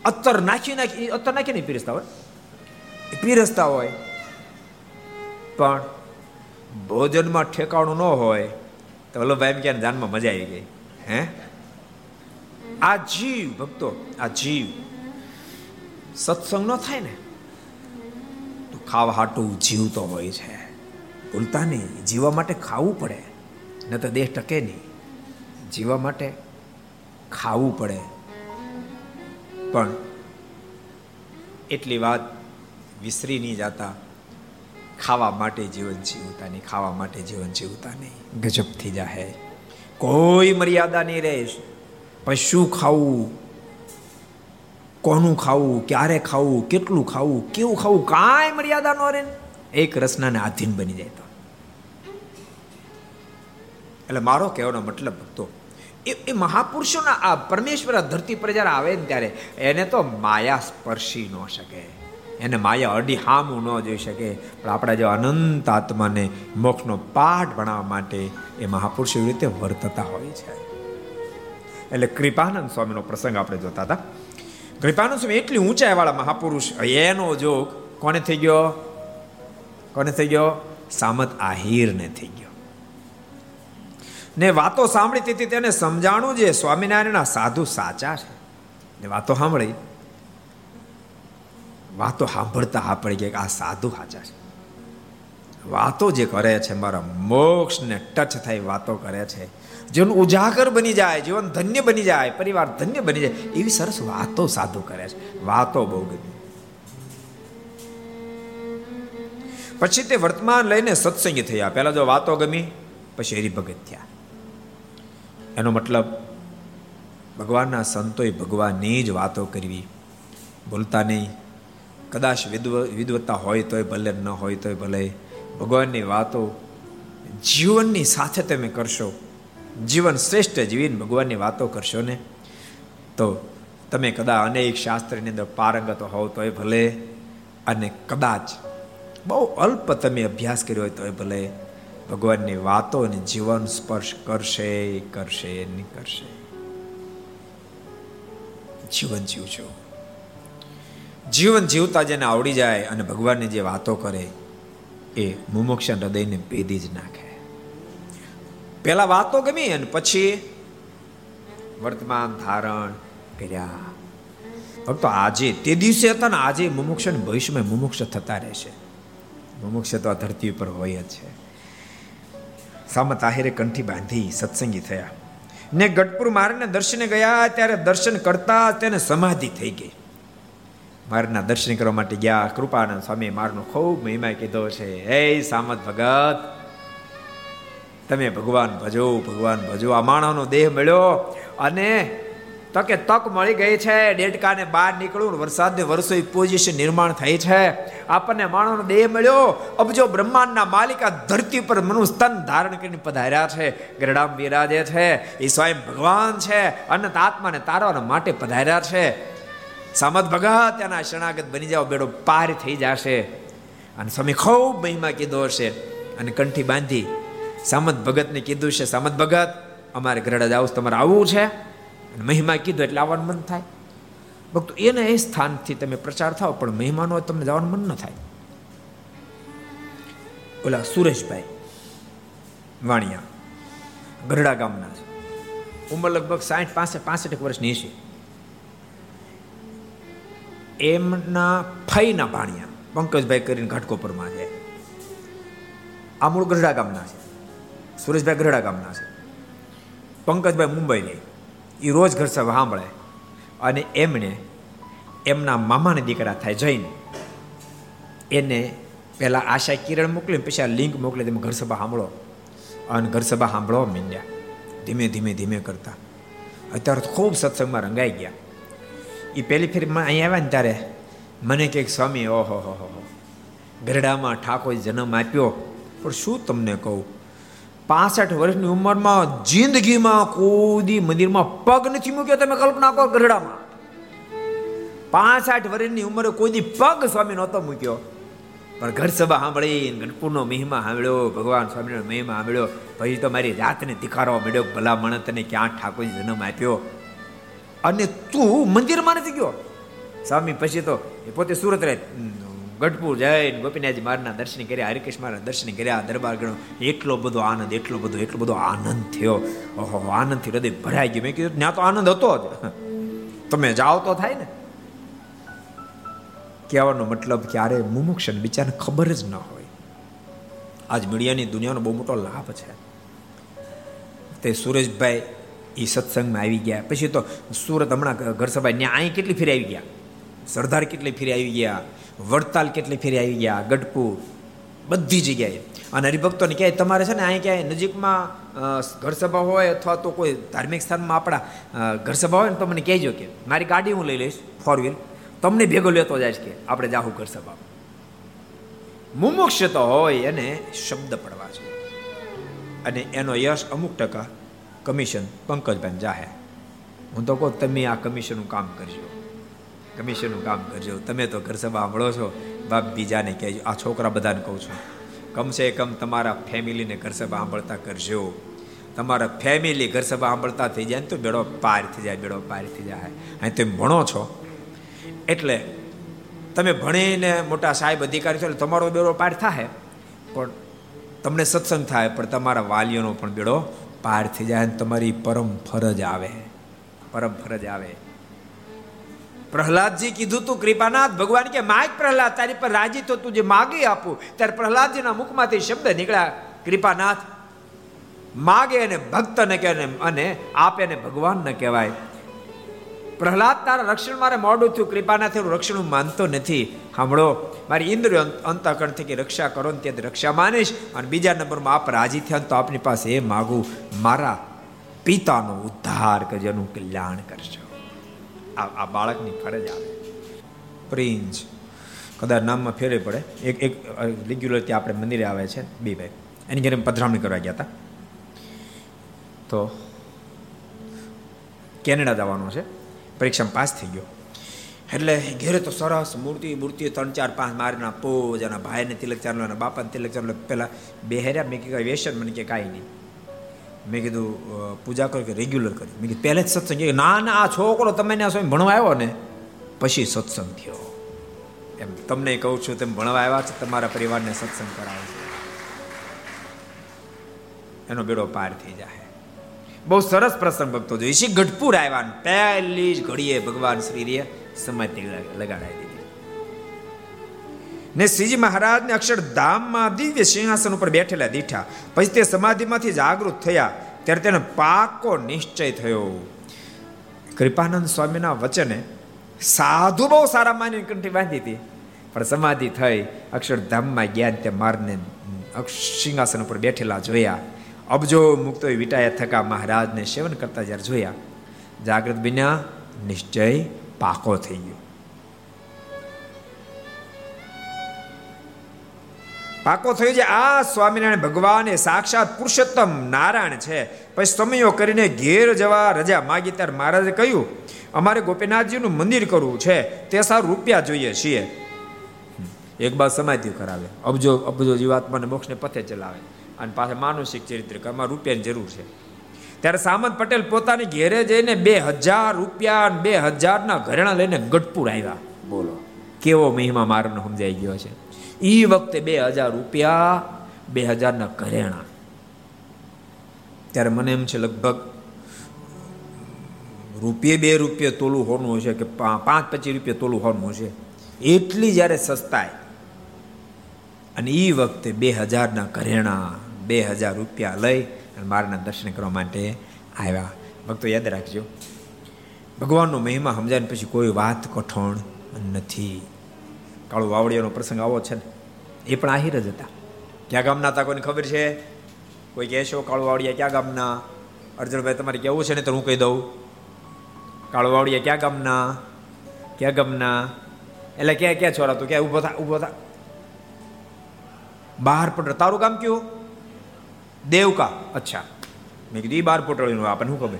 અત્તર નાખી નાખી અત્તર નાખી નહીં પીરસતા હોય. પીરસતા હોય. પણ ભોજનમાં ઠેકાણું ન હોય તો વલ્લભભાઈ એમ ક્યાં જાનમાં મજા આવી ગઈ. હે? આ જીવ, ભક્તો, આ જીવ. સત્સંગ ન થાય ને, તો ખાવા હાટું જીવતો હોય છે. ભૂલતા નહીં. જીવવા માટે ખાવું પડે. ન તો દેહ ટકે નહીં. જીવવા માટે ખાવું પડે. પણ એટલી વાત વિસરી નહીં જતા. ખાવા માટે જીવન જીવતા નહીં, ખાવા માટે જીવન જીવતા નહીં. ગજબ થઈ જાય કોઈ મર્યાદા નહીં રહે. પછી શું ખાવું? કોનું ખાવું? ક્યારે ખાવું? કેટલું ખાવું? કેવું ખાવું? કાંઈ મર્યાદા ન રહે એક રસનાને આધીન બની જાય તો. એટલે મારો કહેવાનો મતલબ ભક્તો, એ એ મહાપુરુષોના આ પરમેશ્વર ધરતી પર જ્યારે આવે ને ત્યારે, એને તો માયા સ્પર્શી ન શકે. એને માયા અડી હામું ન જોઈ શકે. પણ આપણા જે અનંત આત્માને મોક્ષનો પાઠ ભણાવવા માટે એ મહાપુરુષ એવી રીતે વર્તતા હોય છે. એટલે કૃપાનંદ સ્વામીનો પ્રસંગ આપણે જોતા હતા. કૃપાનંદ સ્વામી એટલી ઊંચાઈવાળા મહાપુરુષ, એનો જોગ કોને થઈ ગયો? કોને થઈ ગયો? સામત આહિરને થઈ ગયો. ને વાતો સાંભળી તેથી તેને સમજાણું જે સ્વામિનારાયણના સાધુ સાચા છે. ને વાતો સાંભળી વાતો સાંભળતા હા કે આ સાધુ સાચા છે. વાતો જે કરે છે, મારા મોક્ષને ટચ થાય વાતો કરે છે. જીવન ઉજાગર બની જાય, જીવન ધન્ય બની જાય, પરિવાર ધન્ય બની જાય, એવી સરસ વાતો સાધુ કરે છે. વાતો બહુ ગમી. પછી તે વર્તમાન લઈને સત્સંગી થયા. પહેલા જો વાતો ગમી, પછી હરિભગત થયા. એનો મતલબ, ભગવાનના સંતોએ ભગવાનની જ વાતો કરવી. બોલતા નહીં. કદાચ વિદ્વ વિદવત્તા હોય તોય ભલે, ન હોય તોય ભલે. ભગવાનની વાતો જીવનની સાથે તમે કરશો. જીવન શ્રેષ્ઠ જીવીને ભગવાનની વાતો કરશો ને? તો તમે કદાચ અનેક શાસ્ત્રની અંદર પારંગત હોવ તોય ભલે અને કદાચ બહુ અલ્પ તમે અભ્યાસ કર્યો હોય તોય ભલે. ભગવાનની વાતો અને જીવન સ્પર્શ કરશે કરશે નહીં કરશે. જીવન જીવજો. જીવન જીવતા જેને આવડી જાય અને ભગવાનની જે વાતો કરે, એ મુમુક્ષ હૃદયને ભેદી જ નાખે. પેલા વાતો ગમી અને પછી વર્તમાન ધારણ કર્યા. ભક્તો આજે, તે દિવસે હતા ને આજે મુમુક્ષ ને ભવિષ્યમાં મુમુક્ષ થતા રહેશે. મુમુક્ષ તો આ ધરતી ઉપર હોય જ છે. સામત આહિરે કંઠી બાંધી સત્સંગી થયા. ને ગઢપુર મારને દર્શને ગયા, ત્યારે દર્શન કરતા તેને સમાધિ થઈ ગઈ. મારના દર્શન કરવા માટે ગયા. કૃપાનંદ સ્વામી મારનો ખૂબ મહિમા કીધો છે. હે સામત ભગત, તમે ભગવાન ભજો ભગવાન ભજો. આ માણસનો દેહ મળ્યો અને તકે તક મળી ગઈ છે. ડેડકાને બહાર નીકળવું વરસાદને વર્ષો પોઝિશન નિર્માણ થઈ છે. આપણને માણસનો દેહ મળ્યો. અબજો બ્રહ્માંડના માલિક ધરતી પર મનુ સ્તન ધારણ કરીને પધાર્યા છે. ગરડામ બિરાજે છે. એ સ્વયં ભગવાન છે. અને આત્માને તારવાના માટે પધાર્યા છે. સામત ભગત એના શરણાગત બની જાવ બેડો પાર થઈ જશે. અને સ્વામી ખૂબ મહિમા કીધો હશે. અને કંઠી બાંધી સામત ભગતને કીધું છે સામત ભગત, અમારે ગરડા જાવ તમારે આવવું છે. અને મહિમા કીધું એટલે આવવાનું મન થાય. ભક્તો, એને એ સ્થાનથી તમે પ્રચાર થાવ, પણ મહેમાનો તમને જવાનું મન ન થાય. ઓલા સુરેશભાઈ વાણિયા ગરડા ગામના છે. ઉંમર લગભગ સાઠ પાસઠ પાસઠ વર્ષની છે એમના ફઈના ભાણિયા પંકજભાઈ કરીને ઘાટકોપરમાં છે. આ મૂળ ગરડા ગામના છે. સુરેશભાઈ ગરડા ગામના છે. પંકજભાઈ મુંબઈની એ રોજ ઘર સભા સાંભળે અને એમણે એમના મામાને દીકરા થાય જઈને એને પહેલાં આશા કિરણ મોકલી પછી આ લિંક મોકલી તમે ઘર સભા સાંભળો. અને ઘર સભા સાંભળો મીંડ્યા. ધીમે ધીમે ધીમે કરતા. અત્યારે ખૂબ સત્સંગમાં રંગાઈ ગયા. એ પહેલી ફેરી અહીં આવ્યા ને ત્યારે, મને કંઈક સ્વામી, ઓહો, હો હો ગરડામાં ઠાકોર જન્મ આપ્યો. પણ શું તમને કહું? પાસઠ વર્ષની ઉંમરમાં જિંદગીમાં કોદી મંદિરમાં પગ નથી મૂક્યો તમે કલ્પના કરો ગરડામાં પાસઠ વર્ષની ઉંમરે કોઈ પગ સ્વામી નહોતો મૂક્યો. પણ ઘર સભા સાંભળી ગણપુરનો મહિમા સાંભળ્યો, ભગવાન સ્વામીનો મહિમા સાંભળ્યો. પછી તો મારી જાતને ધિકારવા મળ્યો ભલા મણ તને ક્યાં ઠાકોરજી જન્મ આપ્યો. અને તું મંદિરમાં નથી ગયો. સ્વામી, પછી તો એ પોતે સુરત રહે. ગઢપુર જઈને ગોપીનાથજી મહારાજના દર્શન કર્યા, હરિકૃષ્ણ મહારાજ દર્શન કર્યા દરબાર ગણો. એટલો બધો આનંદ, એટલો બધો એટલો બધો આનંદ થયો. ઓહો આનંદથી હૃદય ભરાઈ ગયું. મેં કીધું, ત્યાં તો આનંદ હતો જ. (laughs) તમે જાઓ તો થાય ને. કહેવાનો મતલબ ક્યારે મુમુક્ષ બિચારને ખબર જ ન હોય. આજ મીડિયાની દુનિયાનો બહુ મોટો લાભ છે. તે સુરેશભાઈ એ સત્સંગમાં આવી ગયા. પછી તો સુરત હમણાં ઘર સભાઈ ત્યાં અહીં કેટલી ફેરી આવી ગયા? સરદાર કેટલી ફેરી આવી ગયા? વડતાલ કેટલી ફેરી આવી ગયા? ગઢપુર, બધી જગ્યાએ. અને હરિભક્તોને ક્યાંય તમારે છે ને અહીં ક્યાંય નજીકમાં ઘર સભા હોય અથવા તો કોઈ ધાર્મિક સ્થાનમાં આપણા ઘર સભા હોય ને તો મને કહેજો કે, મારી ગાડી હું લઈ લઈશ, ફોર વ્હીલ. તમને ભેગો લેતો જાય કે, આપણે જાહું ઘર સભા. મુમુક્ષ તો હોય એને શબ્દ પડવા જોઈએ. અને એનો યશ અમુક ટકા કમિશન પંકજબેન જાહે. હું તો કહું તમે આ કમિશનનું કામ કરજો. કમિશનનું કામ કરજો. તમે તો ઘર સભા સાંભળો છો. બાપ બીજાને કહેજો. આ છોકરા બધાને કહું છું. કમસે કમ તમારા ફેમિલીને ઘર સભા સાંભળતા કરજો. તમારા ફેમિલી ઘર સભા સાંભળતા થઈ જાય ને તો બેડો પાર થઈ જાય, બેડો પાર થઈ જાય. અહીં તમે ભણો છો. એટલે તમે ભણીને મોટા સાહેબ અધિકારી છો એટલે તમારો બેડો પાર થાય પણ તમને સત્સંગ થાય, પણ તમારા વાલીઓનો પણ બેડો પાર થઈ જાય તમારી પરમ ફરજ આવે. પરમ ફરજ આવે. પ્રહલાદજી કીધું તું, કૃપાનાથ, ભગવાન કે માગ પ્રહલાદ, તારી પર રાજી તો તું જે માગી આપું. ત્યારે પ્રહલાદજીના મુખમાંથી શબ્દ નીકળ્યા, કૃપાનાથ, માગે અને ભક્તને કહે અને આપે ને ભગવાનને કહેવાય. પ્રહલાદ, તારા રક્ષણ મારે મોડું થયું. કૃપાનાથી હું રક્ષણ હું માનતો નથી. સાંભળો, મારી ઇન્દ્રિય અંતકરણથી રક્ષા કરો ને ત્યાંથી રક્ષા માનીશ. અને બીજા નંબરમાં આપ રાજી થયા તો આપની પાસે એ માગું, મારા પિતાનો ઉદ્ધાર કરજો એનું કલ્યાણ કરજો. આ બાળકની ફરજ આવે. પ્રિન્સ કદાચ નામમાં ફેરવી પડે. એક એક રેગ્યુલર ત્યાં આપણે મંદિરે આવે છે. બે ભાઈ. એની ઘરે પધરામણી કરવા ગયા હતા. તો કેનેડા જવાનું છે. પરીક્ષામાં પાસ થઈ ગયો. એટલે ઘેરે તો સરસ મૂર્તિ મૂર્તિ ત્રણ, ચાર, પાંચ મારના પોજ એના ભાઈને તિલક ચાલવાના બાપાને તિલક ચાલો પેલા બેહર્યા, મેં કીધું વ્યસન મને કે, કાંઈ નહીં. મેં કીધું પૂજા કરી કે રેગ્યુલર કરી. મેં કીધું, પહેલે જ સત્સંગ. ના ના, આ છોકરો તમે ને સ્વામી ભણવા આવ્યો ને, પછી સત્સંગ થયો. એમ તમને કહું છું, તેમ ભણવા આવ્યા છે, તમારા પરિવારને સત્સંગ કરાવે છે. એનો બેડો પાર થઈ જાય. બહુ સરસ પ્રસંગ ભક્તો જોઈએ છે ગઢપુર આવ્યા પહેલી જ ઘડીએ ભગવાન શ્રી રે સમાધિ લગાડાવી દીધી. ને શ્રીજી મહારાજને અક્ષરધામમાં દિવ્ય સિંહાસન ઉપર બેઠેલા દીઠા, પછી તે સમાધિમાંથી જાગૃત થયા, ત્યારે તેને પાકો નિશ્ચય થયો. કૃપાનંદ સ્વામીના વચને સાધુ બહુ સારા માની કંઠી બાંધી હતી, પણ સમાધિ થઈ અક્ષરધામમાં ગયા તે મારને સિંહાસન ઉપર બેઠેલા જોયા. અબજો મુક્તો વિટાયા થકા મહારાજને સેવન કરતા જ્યારે જોયા જાગૃત બન્યા નિશ્ચય પાકો થઈ ગયો. પાકો થયો છે આ સ્વામિનારાયણ ભગવાન એ સાક્ષાત પુરુષોત્તમ નારાયણ છે. પછી સમયો કરીને ઘેર જવા રજા માગી ત્યારે મહારાજે કહ્યું, અમારે ગોપીનાથજીનું મંદિર કરવું છે, તે સારું રૂપિયા જોઈએ છીએ. એક બાદ સમાધિ કરાવે. અબજો અબજો જીવાત્માને મોક્ષને પથે ચલાવે. અને પાછા માનસિક ચરિત્ર આમાં રૂપિયાની જરૂર છે. ત્યારે સામંત પટેલ પોતાની ઘેરે જઈને બે હજાર રૂપિયા બે હજારના ઘરેણા લઈને ગઢપુર આવ્યા. બોલો. કેવો મહિમા મારનો સમજાઈ ગયો છે. એ વખતે બે હજાર રૂપિયા બે હજારના ઘરેણા. ત્યારે મને એમ છે લગભગ રૂપિયે બે રૂપિયા તોલું હોનું હશે કે પાંચ પચીસ રૂપિયા તોલું હોનું હશે. એટલી જ્યારે સસ્તાય. અને એ વખતે બે હજારના ઘરેણા બે હજાર રૂપિયા લઈ અને મારના દર્શન કરવા માટે આવ્યા. ભક્તો, યાદ રાખજો, ભગવાનનો મહિમા સમજાય પછી કોઈ વાત કઠણ નથી. કાળુ વાવડિયાનો પ્રસંગ આવો છે ને, એ પણ આહિર જ હતા. ક્યાં ગામના હતા કોઈને ખબર છે? કોઈ કહેશો, કાળુ વાવડિયા ક્યાં ગામના? અર્જુનભાઈ, તમારે કેવું છે ને તો હું કહી દઉં. કાળુ વાવડિયા ક્યાં ગામના? ક્યાં ગામના? એટલે ક્યાં ક્યાં છોરા તું ક્યાં ઊભો થા ઊભો થા. બહાર પડ. તારું ગામ કયું? દેવકા. અચ્છા. મેં કીધું એ બાર પોટળીનું આપણને શું ખબર?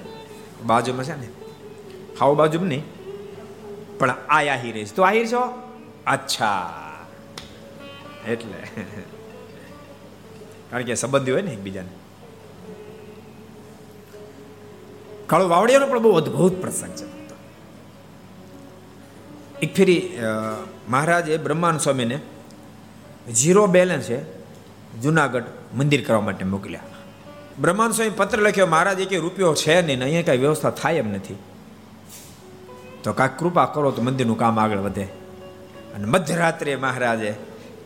બાજુમાં છે ને, હાવ બાજુ નહીં, પણ આ આહિર છે. તો આહિર છો? અચ્છા. એટલે. કારણ કે સંબંધી હોય ને એકબીજાને. કાળો વાવડિયાનો પણ બહુ અદ્ભુત પ્રસંગ છે. એક ફેરી મહારાજે બ્રહ્માન સ્વામીને ઝીરો બેલેન્સ છે જુનાગઢ મંદિર કરવા માટે મોકલ્યા. બ્રહ્માન સ્વામી પત્ર લખ્યો, મહારાજ કે રૂપિયો છે નહીં, અહીંયા કાંઈ વ્યવસ્થા થાય એમ નથી. તો કાંઈક કૃપા કરો તો મંદિરનું કામ આગળ વધે. અને મધ્યરાત્રે મહારાજે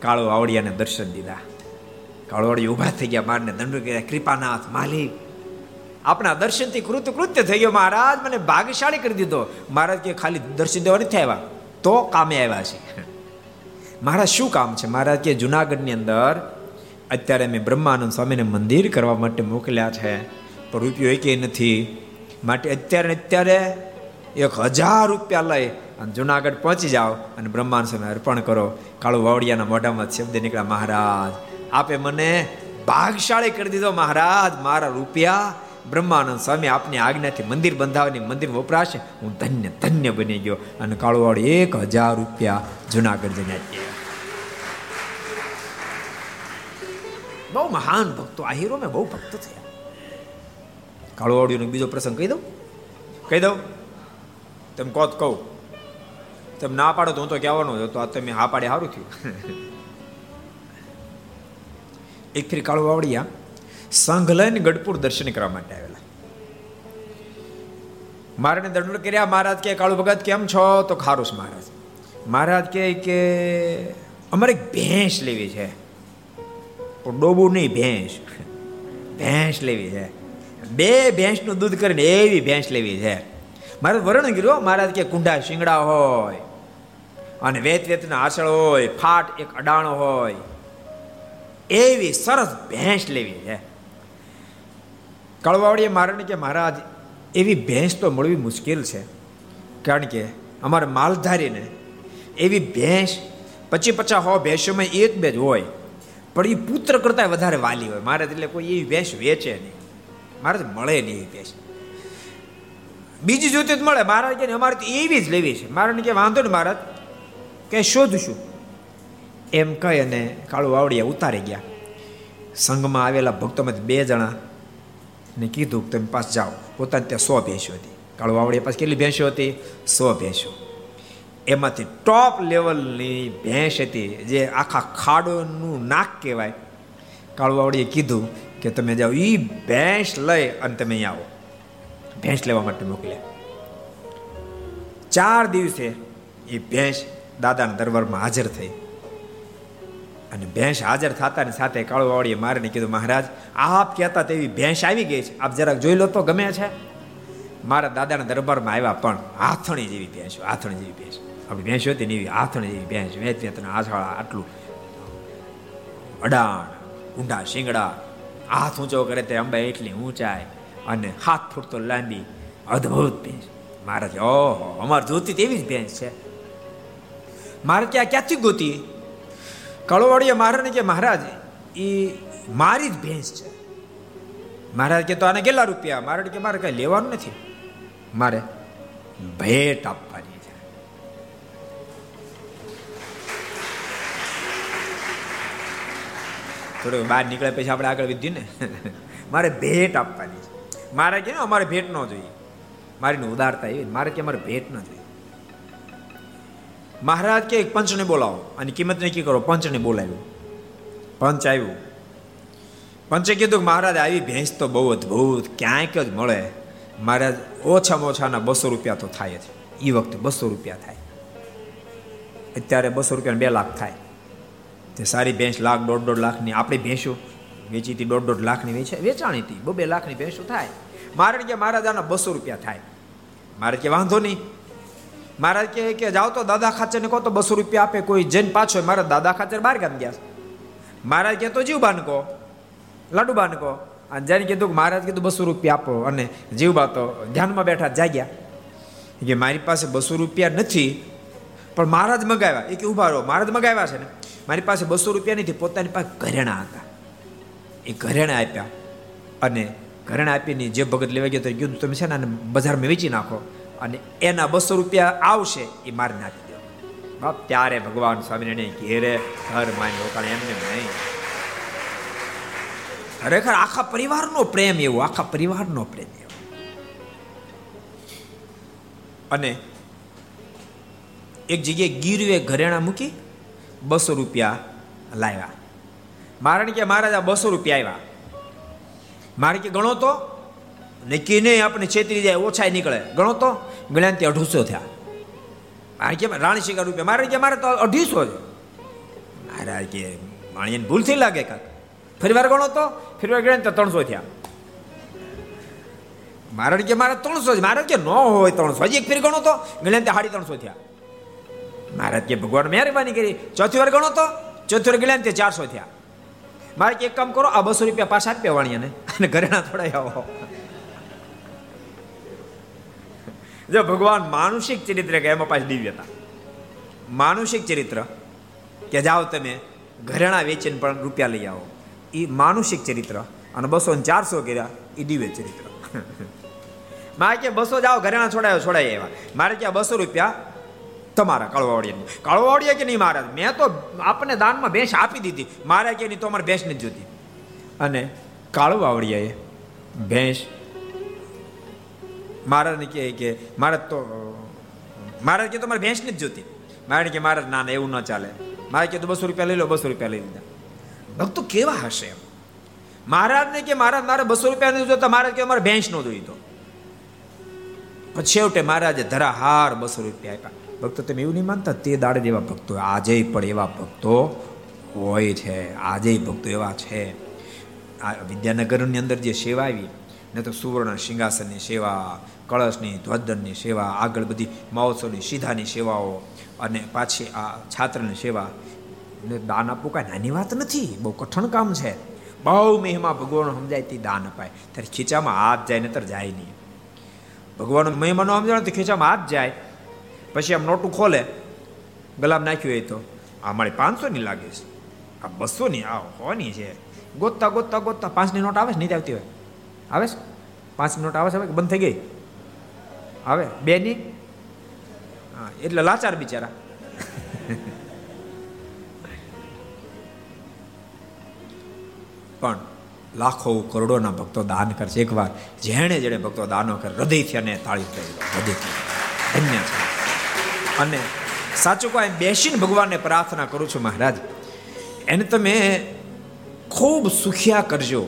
કાળો આવડિયાને દર્શન દીધા. કાળો આવડી ઊભા થઈ ગયા, મારને દંડ કર્યા, કૃપાનાથ માલિક આપણા દર્શનથી કૃત કૃત્ય થઈ ગયો મહારાજ, મને ભાગ્યશાળી કરી દીધો. મહારાજ કે, ખાલી દર્શન દેવા નથી આવ્યા, તો કામે આવ્યા છે. મહારાજ, શું કામ છે? મહારાજ કે, જુનાગઢની અંદર અત્યારે મેં બ્રહ્માનંદ સ્વામીને મંદિર કરવા માટે મોકલ્યા છે, પણ રૂપિયો એકે નથી. માટે અત્યારે અત્યારે એક હજાર રૂપિયા લઈ અને જુનાગઢ પહોંચી જાઓ અને બ્રહ્માંડ સ્વામી અર્પણ કરો. કાળુ વાવડિયાના મોઢામાં શબ્દ નીકળ્યા, મહારાજ, આપે મને ભાગશાળી કરી દીધો, મહારાજ, મારા રૂપિયા. બ્રહ્માનંદ સ્વામી આપની આજ્ઞાથી મંદિર બંધાવવાની મંદિર વપરાશે. હું ધન્ય ધન્ય બની ગયો. અને કાળુવાડી એક હજાર રૂપિયા જુનાગઢ જઈને બહુ મહાન ભક્તો આ હીરો મેં બહુ ભક્ત થયા. કાળુવાડીનો બીજો પ્રસંગ કહી દઉં? કહી દઉં? તમે કહો કહું, તમે ના પાડો તો હું તો કહેવાનો હતો આ તમે હા પાડે સારું થયું. (laughs) એક ફરી કાળુવાવડિયા સંઘ લઈને ગઢપુર દર્શન કરવા માટે આવેલા. મારાને દંડ કર્યા, મહારાજ કે, કાળુ ભગત, કેમ છો? તો ખારું મહારાજ. મહારાજ કે અમારે ભેંસ લેવી છે. ડોબું નહીં ભેંસ. ભેંસ લેવી છે. બે ભેંસનું દૂધ કરીને એવી ભેંસ લેવી છે. મારે વર્ણન કર્યું મહારાજ કે કુંડા શિંગડા હોય, અને વેત વેતના આસળ હોય, ફાટ એક અડાણો હોય, એવી સરસ ભેંસ લેવી છે. કળવાવડીએ મારે કે મહારાજ, એવી ભેંસ તો મળવી મુશ્કેલ છે. કારણ કે અમારે માલધારીને એવી ભેંસ પચી પચાસ હો ભેંસોમાં એક બે જ હોય. પણ એ પુત્ર કરતા વધારે વાલી હોય. મારે એટલે કોઈ એવી ભેંસ વેચે નહીં. મારે મળે નહીં એવી ભેંસ. બીજી જોતી જ મળે. મહારાજ કે અમારે તો એવી જ લેવી છે. મારે કે વાંધો ને મહારાજ, કે શોધશું. એમ કહી અને કાળુ વાવડિયા ઉતારી ગયા. સંઘમાં આવેલા ભક્તોમાંથી બે જણા ને કીધું તમે પાસ જાઓ. પોતાને ત્યાં સો ભેંસો હતી. કાળુ વાવડિયા પાસે કેટલી ભેંસો હતી? સો ભેંસો. એમાંથી ટોપ લેવલની ભેંસ હતી, જે આખા ખાડોનું નાક કહેવાય. કાળુવાવડીએ કીધું કે તમે જાઓ એ ભેંસ લઈ અને તમે અહીંયા આવો. ભેંસ લેવા માટે મોકલ્યા. ચાર દિવસે એ ભેંસ દાદાના દરબારમાં હાજર થઈ. અને ભેંસ હાજર થતાની સાથે કાળુવાળીએ મારીને કીધું, મહારાજ, આપ કહેતા તેવી ભેંસ આવી ગઈ છે. આપ જરાક જોઈ લો તો ગમે છે. મારા દાદાના દરબારમાં આવ્યા પણ હાથણી જેવી ભેંસ, હાથણી જેવી ભેંસ. આપણી ભેંસ હતી ને એવી હાથણી જેવી ભેંસ વેચ વેતના આછાળા આટલું અડાણ ઊંડા શિંગડા, હાથ ઊંચો કરે તે અંબા એટલી ઊંચાઈ અને હાથ ફૂટ તો લાંબી. અદ્ભુત ભેંસ મહારાજ ઓહો, અમારે જોતી તેવી જ ભેંસ છે. મારે ત્યાં ક્યાંથી ગોતી? કળોવડીએ મહારાજને કે, મહારાજ એ મારી જ ભેંસ છે. મહારાજ કે, તો આને કેટલા રૂપિયા? મહારાજ કે, મારે કઈ લેવાનું નથી. મારે ભેટ આપવાની થોડું બહાર નીકળે પછી આપણે આગળ વધ્યું ને? મારે ભેટ આપવાની છે. મારે કે અમારે ભેટ ન જોઈએ. મારીને ઉદારતા એવી મારે કે, અમારે ભેટ ન જોઈએ. મહારાજ કે, પંચને બોલાવો. અને કિંમત નક્કી કરો, પંચને બોલાવ્યું. પંચ આવ્યું. પંચે કીધું કે, મહારાજ, આવી ભેંસ તો બહુ અદભુત, ક્યાંક જ મળે. મહારાજ, ઓછામાં ઓછાના બસો રૂપિયા તો થાય જ. એ વખતે બસો રૂપિયા થાય. અત્યારે બસો રૂપિયા બે લાખ થાય. તે સારી ભેંસ લાખ, દોઢ દોઢ લાખની આપણી ભેંસો વેચી હતી, દોઢ દોઢ લાખની વેચે વેચાણી હતી. બે લાખની ભેંસો થાય. મારે કે મહારાજાના બસો રૂપિયા થાય. મારે કે વાંધો નહીં. મહારાજ કહે કે જાઓ તો દાદા ખાચરને કહો તો બસો રૂપિયા આપે કોઈ. જઈને પાછો મારા દાદા ખાચર બહાર ગામ ગયા મહારાજ કહે તો જીવ બાનકો લાડુ બાનકો અને જ્યારે કીધું કે મહારાજ કીધું બસો રૂપિયા આપો. અને જીવબા તો ધ્યાનમાં બેઠા જાગ્યા. કે મારી પાસે બસો રૂપિયા નથી, પણ મહારાજ મગાવ્યા. એ કે ઊભા રહો. મહારાજ મગાવ્યા છે ને? મારી પાસે બસો રૂપિયા નથી પોતાની પાસે ઘરેણા હતા. એ ઘરેણા આપ્યા અને ઘરેણા આપીને જે ભગત લેવા ગયો તો કીધું, તમે છે ને બજારમાં વેચી નાખો અને એના બસો રૂપિયા આવશે, એ મારી નાખી દો. બાપ, ત્યારે ભગવાન સ્વામિનારાયણ ઘેરે ઘર માની રોકાણ એમને નહીં. ખરેખર આખા પરિવારનો પ્રેમ એવો, આખા પરિવારનો પ્રેમ એવો. અને એક જગ્યાએ ગીરવે ઘરેણા મૂકી બસો રૂપિયા લાવ્યા. મારણ કે મહારાજ બસો રૂપિયા આવ્યા મારે કે ગણો તો? નક્કી નહીં આપણે છેતરી જાય ઓછા નીકળે. ગણો તો? ગણ્યા ત્યાં અઢીસો થયા. મારે કે રાણી શિકાર રૂપિયા. મારે કે મારે તો અઢીસો છે મારા કે માણીને ભૂલથી લાગે કાંક. ફરી વાર ગણો તો? ફરી વાર ગણ્યા તો ત્રણસો થયા. મારણ કે મારે ત્રણસો જ. મારે કે ન હોય ત્રણસો. હજી એક ફેર ગણો તો? ગણ્યા ત્યાં સાડી ત્રણસો થયા. મહારાજ કે ભગવાન મહેરબાની કરી. ચોથી વાર ગણો તો? ચોથી વાર ગણ્યા તે ચારસો થયા. મારે એક કામ કરો, આ બસો રૂપિયા પાછા આપે વાણિયાને અને ઘરેણા થોડા આવો. જો ભગવાન માનુષિક ચરિત્ર કે એમાં પાછી દિવ્યતા માનુષિક ચરિત્ર કે જાઓ તમે, ઘરેણા વેચીને પણ રૂપિયા લઈ આવો. એ માનુષિક ચરિત્ર અને બસો ને ચારસો કર્યા એ દિવ્ય ચરિત્ર. (laughs) મારે કે બસો જાઓ, ઘરેણા છોડાયો છોડાય એવા મારે ક્યાં બસો રૂપિયા તમારા કળવાવડિયાની. કળવાવડિયા કે નહીં મહારાજ? મેં તો આપને દાનમાં ભેંસ આપી દીધી. મારે કે નહીં, તો અમારે ભેંસ નથી જોતી. અને કાળવાવડિયાએ ભેંસ મહારાજને કહે કે મારે તો, મહારાજ કે તમારે ભેંસ નથી જોતી. મારે કે, મહારાજ, ના ના, એવું ન ચાલે. મારે કે, તો બસો રૂપિયા લઈ લો, બસો રૂપિયા લઈ લીધા. ભક્તો કેવા હશે એમ? મહારાજને કે, મહારાજ, મારે બસો રૂપિયા નથી જોતા. મહારાજ કે, અમારે ભેંસ નો જોઈતો પછી છેવટે મહારાજે ધરાહાર બસો રૂપિયા આપ્યા. ભક્તો, તમે એવું નહીં માનતા, તે દાડે જેવા ભક્તો આજે પણ એવા ભક્તો હોય છે, આજે ભક્તો એવા છે. આ વિદ્યાનગરની અંદર જે સેવા આવી, ને તો સુવર્ણ સિંહાસનની સેવા, કળશની ધ્વજની સેવા, આગળ બધી મહોત્સવની સીધાની સેવાઓ, અને પાછી આ છાત્રની સેવા. દાન આપવું કાંઈ નાની વાત નથી, બહુ કઠણ કામ છે. બહુ મહિમા ભગવાન સમજાય તે દાન અપાય. ત્યારે ખીચામાં હાથ જાય નતર જાય નહીં. ભગવાનનો મહિમા ન સમજાય તો ખીચામાં હાથ જાય. પછી આમ નોટું ખોલે, ગલામ નાખ્યું હોય તો. આ મારી પાંચસો ની લાગે છે. આ બસો ની આ હોની છે. ગોતતા ગોતતા ગોતતા પાંચની નોટ આવે છે? નહીં આવતી હોય. આવે છે? પાંચની નોટ આવે છે? કે બંધ થઈ ગઈ? આવે? બે ની હા, એટલે લાચાર બિચારા. (laughs) પણ લાખો કરોડોના ભક્તો દાન કરશે. એકવાર જેણે જેણે ભક્તો દાનો કરે હૃદયથી અને તાળી થઈ હૃદયથી. ધન્ય છે. અને સાચું કહો બેસીને ભગવાનને પ્રાર્થના કરું છું મહારાજ. એને તમે ખૂબ સુખિયા કરજો,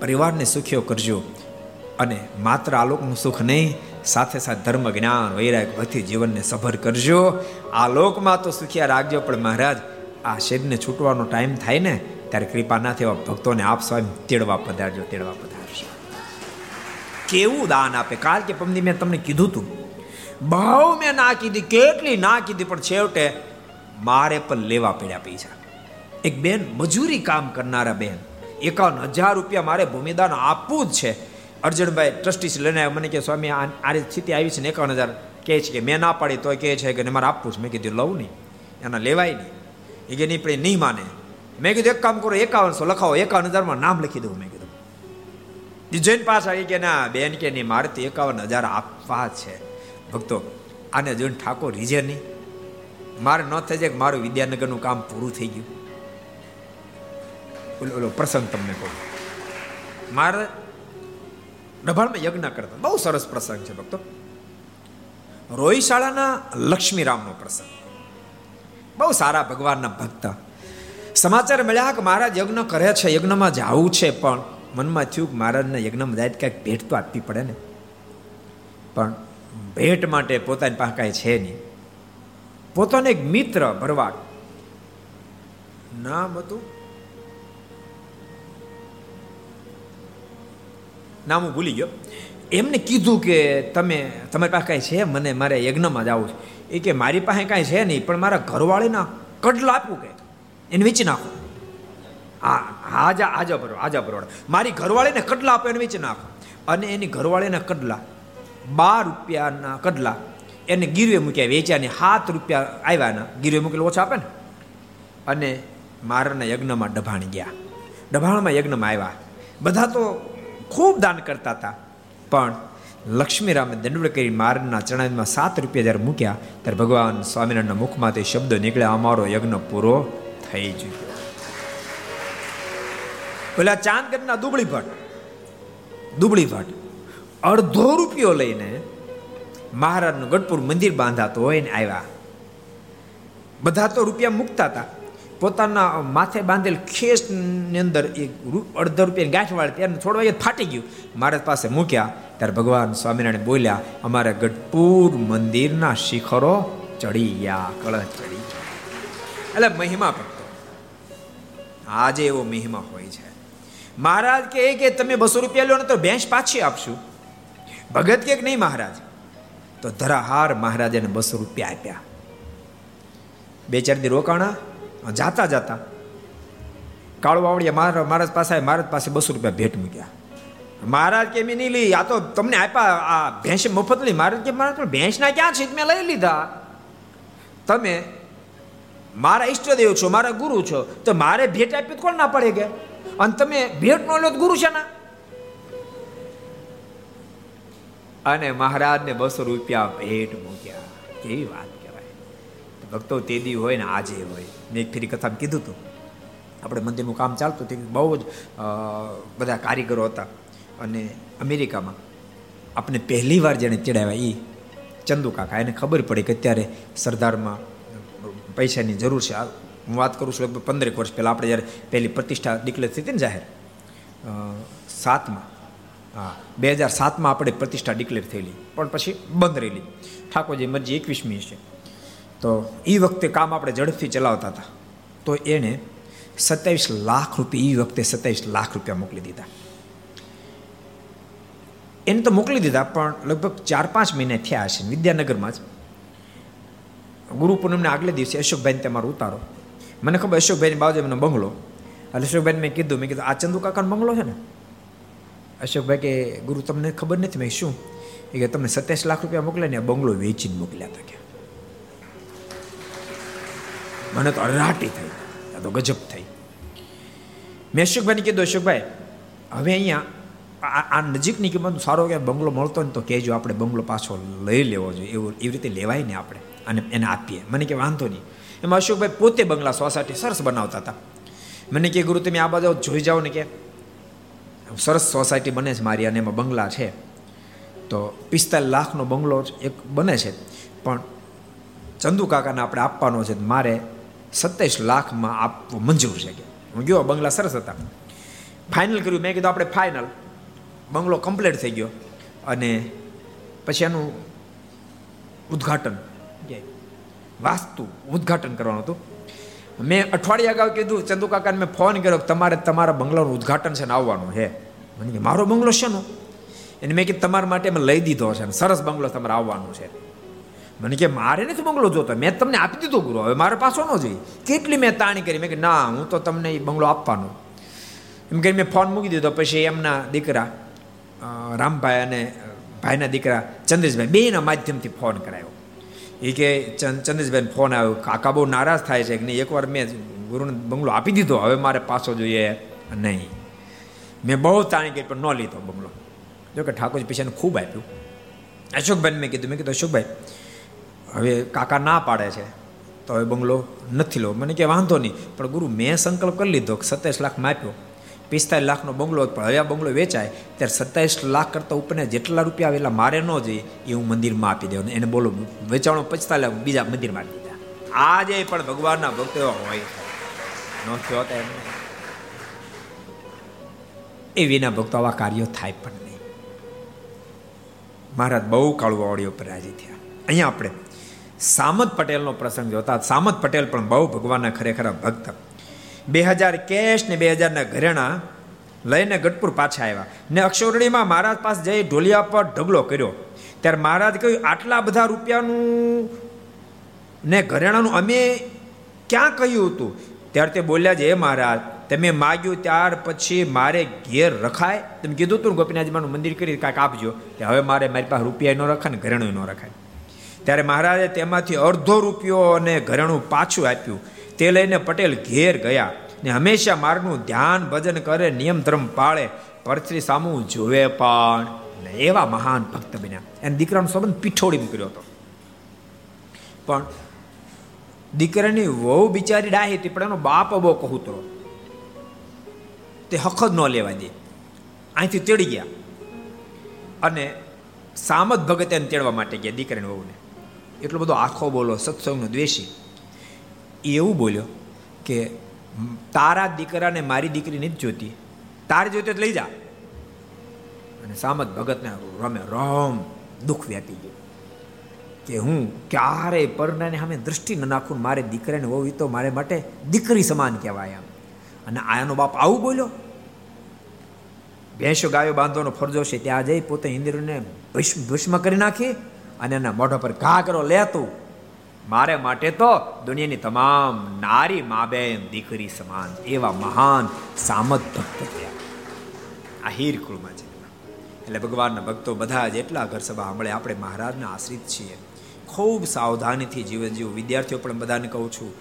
પરિવારને સુખ્યો કરજો અને માત્ર આલોકનું સુખ નહીં, સાથે સાથે ધર્મ, જ્ઞાન, વૈરાગ ભક્તિ જીવનને સભર કરજો. આ લોકમાં તો સુખિયા રાખજો, પણ મહારાજ, આ શરીરને છૂટવાનો ટાઈમ થાય ને, ત્યારે કૃપાના એવા ભક્તોને આપ સ્વામી તેડવા પધારજો તેડવા પધારજો. કેવું દાન આપે? કારણ કે પમદી મેં તમને કીધું હતું બહુ મેં ના કીધી કેટલી ના કીધી પણ છેવટે મારે પણ લેવા પડ્યા પૈસા. એક બેન, મજૂરી કામ કરનારા બેન. એકાવન હજાર રૂપિયા મારે ભૂમિદાન આપવું જ છે. અર્જુનભાઈ ટ્રસ્ટી લઈને મને કે, સ્વામી, આ સ્થિતિ આવી છે ને, એકાવન હજાર. કહે છે કે, મેં ના પાડી તો કહે છે કે મારે આપવું છે. મેં કીધું, લઉં નહીં. એના લેવાય નહીં. એ કે, નહીં, પણ નહીં માને. મેં કીધું, એક કામ કરો, એકાવનસો લખાવો, એકાવન હજારમાં નામ લખી દઉં. મેં કીધું. જૈન પાસ આવી કે ના, બેન કે નહીં, મારે તો એકાવન હજાર આપવા છે. ભક્તો, આને જોઈને ઠાકોર રીજે નહીં. મારે ન થઈ જાય કે મારું વિદ્યાનગરનું કામ પૂરું થઈ ગયું. ઓલો ઓલો પ્રસંગ તમને કહું. મારે ડભાણમાં યજ્ઞ કરતા. બહુ સરસ પ્રસંગ છે ભક્તો. રોહિશાળાના લક્ષ્મીરામનો પ્રસંગ. બહુ સારા ભગવાનના ભક્ત. સમાચાર મળ્યા કે મહારાજ યજ્ઞ કરે છે, યજ્ઞમાં જવું છે, પણ મનમાં થયું કે મહારાજના યજ્ઞમાં જાય ક્યાંક ભેટ તો આપવી પડે ને. પણ ભેટ માટે પોતાની પાસે કાંઈ છે નહીં. પોતાનો એક મિત્ર ભરવાડ નામ હતું? નામ હું ભૂલી ગયો. એમને કીધું કે તમે, તમારી પાસે કાંઈ છે? મને મારે યજ્ઞમાં જવું છે. એ કે મારી પાસે કાંઈ છે નહીં, પણ મારા ઘરવાળીના કડલા આપવું કે. એને વેચી નાખો. હા, હાજા હાજા બરોબર હાજા બરોબર મારી ઘરવાળીને કડલા આપો, એને વેચી નાખો. અને એની ઘરવાળીના કડલા બાર રૂપિયાના કડલા એને ગીરવે મૂક્યા, વેચ્યા સાત રૂપિયા આવ્યાના ગીરવે મૂકેલો ઓછા આપે ને? અને મારાના યજ્ઞમાં ડભાણ ગયા. ડભાણમાં યજ્ઞમાં આવ્યા બધા તો ખૂબ દાન કરતા હતા. પણ લક્ષ્મીરામે દંડવડ કરી મારના ચણામાં સાત રૂપિયા જ્યારે મૂક્યા, ત્યારે ભગવાન સ્વામિનારાયણના મુખમાં તે શબ્દ નીકળ્યા, અમારો યજ્ઞ પૂરો થઈ ગયો. પેલા ચાંદગઢના દુબળી ભટ્ટ દુબળી ભટ્ટ અડધો રૂપિયો લઈને મહારાજનું ગઢપુર મંદિર બાંધાતો હોય ને આવ્યા. બધા તો રૂપિયા મૂકતા હતા. પોતાના માથે બાંધેલ ખેસની અંદર એક અડધો રૂપિયા ગાંઠ વાળી ત્યારે થોડવા ફાટી ગયું. મહારાજ પાસે મૂક્યા. ત્યારે ભગવાન સ્વામિનારાયણ બોલ્યા, અમારે ગઢપુર મંદિરના શિખરો ચડી ગયા, કળશ ચડી એટલે મહિમા ભક્તો, આજે એવો મહિમા હોય છે. મહારાજ કે, તમે બસો રૂપિયા લો ને તો ભેંસ પાછી આપશું. ભગત કે નહીં મહારાજ? તો ધરાહાર મહારાજાને બસો રૂપિયા આપ્યા. બે ચાર દી રોકાણા જાતા જાતા કાળુ વાવડિયા મારા મહારાજ પાસે મહારાજ પાસે બસો રૂપિયા ભેટ મૂક્યા. મહારાજ કે મેં નહીં લઈ, આ તો તમને આપ્યા, આ ભેંસ મફત લઈ. મહારાજ કે મહારાજ ભેંસના ક્યાં છે? મેં લઈ લીધા. તમે મારા ઈષ્ટદેવ છો, મારા ગુરુ છો, તો મારે ભેટ આપી કોણ ના પડે કે? અને તમે ભેટ નો લો ગુરુ છે ના અને મહારાજને બસો રૂપિયા ભેટ મૂક્યા કેવી વાત કહેવાય. ભક્તો તે દી હોય ને આજે હોય. મેં એક ફેરી કથામાં કીધું હતું. આપણે મંદિરનું કામ ચાલતું તે બહુ જ બધા કારીગરો હતા. અને અમેરિકામાં આપણે પહેલી વાર જેણે ચડાવ્યા એ ચંદુ કાકા. એને ખબર પડી કે અત્યારે સરદારમાં પૈસાની જરૂર છે. હું વાત કરું છું લગભગ પંદરેક વર્ષ પહેલાં. આપણે જ્યારે પહેલી પ્રતિષ્ઠા ડિક્લેર થઈ હતી ને જાહેર સાતમાં હા, બે હજાર સાતમાં આપણે પ્રતિષ્ઠા ડિક્લેર થયેલી, પણ પછી બંધ રહેલી. ઠાકોરજી મરજી એકવીસમી છે. તો એ વખતે કામ આપણે ઝડપથી ચલાવતા હતા. તો એણે સત્યાવીસ લાખ રૂપિયા એ વખતે સત્યાવીસ લાખ રૂપિયા મોકલી દીધા. એને તો મોકલી દીધા, પણ લગભગ ચાર પાંચ મહિને થયા હશે. વિદ્યાનગરમાં જ. ગુરુ પૂનમને આગલે દિવસે અશોકભાઈને તમારો ઉતારો. મને ખબર અશોકભાઈની બાજુ એમનો બંગલો. એટલે અશોકભાઈને મેં કીધું મેં કીધું, આ ચંદુ કાકાનો બંગલો છે ને? અશોકભાઈ, કે ગુરુ, તમને ખબર નથી મેં શું? એ કે તમને સત્યાવીસ લાખ રૂપિયા મોકલ્યા ને બંગલો વેચીને મોકલ્યા હતા કે. મને તો અરાટી થઈ. આ તો ગજબ થઈ. મેં અશોકભાઈને કીધું, અશોકભાઈ, હવે અહીંયા આ નજીકની કિંમત સારો કે બંગલો મળતો ને તો કહેજો આપણે બંગલો પાછો લઈ લેવો જોઈએ. એવું, એવી રીતે લેવાય ને આપણે અને એને આપીએ. મને કે વાંધો નહીં. એમાં અશોકભાઈ પોતે બંગલા સોસાયટી સરસ બનાવતા હતા. મને કે, ગુરુ, તમે આ બાજુ જોઈ જાઓ ને કે સરસ સોસાયટી બને છે મારી અને એમાં બંગલા છે. તો પિસ્તાલીસ લાખનો બંગલો એક બને છે. પણ ચંદુ કાકાને આપણે આપવાનો છે મારે સત્તાવીસ લાખમાં આપવું મંજૂર છે કે. હું ગયો, બંગલા સરસ હતા. ફાઇનલ કર્યું, મેં કીધું આપણે ફાઇનલ બંગલો કમ્પ્લીટ થઈ ગયો. અને પછી એનું ઉદ્ઘાટન. વાસ્તુ ઉદ્ઘાટન કરવાનું હતું. મેં અઠવાડિયા અગાઉ કીધું, ચંદુ કાકાને મેં ફોન કર્યો તમારે તમારા બંગલાનું ઉદઘાટન છે ને આવવાનું છે. મને કે મારો બંગલો છે નો એને મેં કીધું, તમારા માટે મેં લઈ દીધો છે સરસ બંગલો તમારે આવવાનું છે. મને કે, મારે નથી બંગલો જોતો, મેં તમને આપી દીધો ગુરુ, હવે મારે પાછો ન જોઈએ. કેટલી મેં તાણી કરી, મેં કે, ના, હું તો તમને એ બંગલો આપવાનો. એમ કરી મેં ફોન મૂકી દીધો, પછી એમના દીકરા રામભાઈ અને ભાઈના દીકરા ચંદ્રેશભાઈ, બેના માધ્યમથી ફોન કરાયો. એ કે ચંદ્રેશભાઈને ફોન આવ્યો, કાકા બહુ નારાજ થાય છે કે નહીં, એકવાર મેં ગુરુને બંગલો આપી દીધો, હવે મારે પાછો જોઈએ. નહીં. મેં બહુ તાણી કરી, પણ ન લીધો બંગલો. જો કે ઠાકોરજી પૈસાને ખૂબ આપ્યું. અશોકભાઈને મેં કીધું મેં કીધું, અશોકભાઈ, હવે કાકા ના પાડે છે, તો હવે બંગલો નથી લો. મને કે, વાંધો નહીં, પણ ગુરુ, મેં સંકલ્પ કરી લીધો કે સત્યાવીસ લાખ માપ્યો પિસ્તાલીસ લાખનો બંગલો પણ હવે આ બંગલો વેચાય, ત્યારે સત્યાવીસ લાખ કરતાં ઉપરને જેટલા રૂપિયા આવેલા મારે ન જોઈએ, એ હું મંદિરમાં આપી દેવું એને બોલો, વેચાણો પચતાલીસ બીજા મંદિરમાં આપી દીધા. આજે પણ ભગવાનના ભક્તો હોય. ન થયો એમને એ વિના ભક્તો આવા કાર્યો થાય પણ નહીં. મહારાજ બહુ કાળુવાવડી પર રાજી થયા. અહીંયા આપણે સામત પટેલનો પ્રસંગ જોતા સામત પટેલ પણ બહુ ભગવાનના ખરેખર ભક્ત. બે હજાર કેશ ને બે હજારના ઘરેણા લઈને ગઢપુર પાછા આવ્યા ને અક્ષરણીમાં મહારાજ પાસે જઈ ઢોલિયા પર ઢગલો કર્યો. ત્યારે મહારાજ કહ્યું, આટલા બધા રૂપિયાનું ને ઘરેણાનું અમે ક્યાં કહ્યું હતું? ત્યારે તે બોલ્યા છે હે મહારાજ તમે માગ્યું ત્યાર પછી મારે ઘેર રખાય? તમે કીધું તું ગોપીનાથજીમાનું મંદિર કરી કાંઈક આપજો કે હવે મારે મારી પાસે રૂપિયા ન રખાય ને ઘરેણું ન રખાય. ત્યારે મહારાજે તેમાંથી અડધો રૂપિયો અને ઘરેણું પાછું આપ્યું. તે લઈને પટેલ ઘેર ગયા ને હંમેશા મારનું ધ્યાન ભજન કરે, નિયમ ધર્મ પાળે. પરથી સામું જોવે પણ એવા મહાન ભક્ત બન્યા. એને દીકરાનો સંબંધ પીઠોડી કર્યો હતો. પણ દીકરાની વહુ બિચારી ડાહી હતી, પણ એનો બાપ બહુ કહુતરો તે હક જ ન લેવા દે. અહીંથી તેડી ગયા. અને સામત ભગત એને તેડવા માટે ગયા દીકરાને વહુને. એટલો બધો આખો બોલો સત્સંગનો દ્વેષી. એવું બોલ્યો કે તારા દીકરાને મારી દીકરી નથી જોતી. તારે જોતી લઈ જા. અને સામત ભગતને રમે રમ દુઃખ વ્યાપી ગયું. કે હું ક્યારે પરનાને સામે દ્રષ્ટિ ન નાખું મારે દીકરાને વહુ તો મારે માટે દીકરી સમાન કહેવાય અને આયાનો બાપ આવું બોલ્યો. ભેંસો ગાયો બાંધવાનો ફરજો છે, ત્યાં જઈ પોતે ઇન્દ્રને ભસ્મ કરી નાખી અને એના મોઢા પર ઘા કરો, લે તું, મારે માટે તો દુનિયાની તમામ નારી મા બેન દીકરી સમાન એવા મહાન સામત ભક્ત થયા. આ હીર કુળમાં છે. એટલે ભગવાનના ભક્તો બધા જ એટલા ઘર સભા સાંભળે, આપણે મહારાજના આશ્રિત છીએ. ખૂબ સાવધાનીથી જીવન જીવું. વિદ્યાર્થીઓ પણ બધાને કહું છું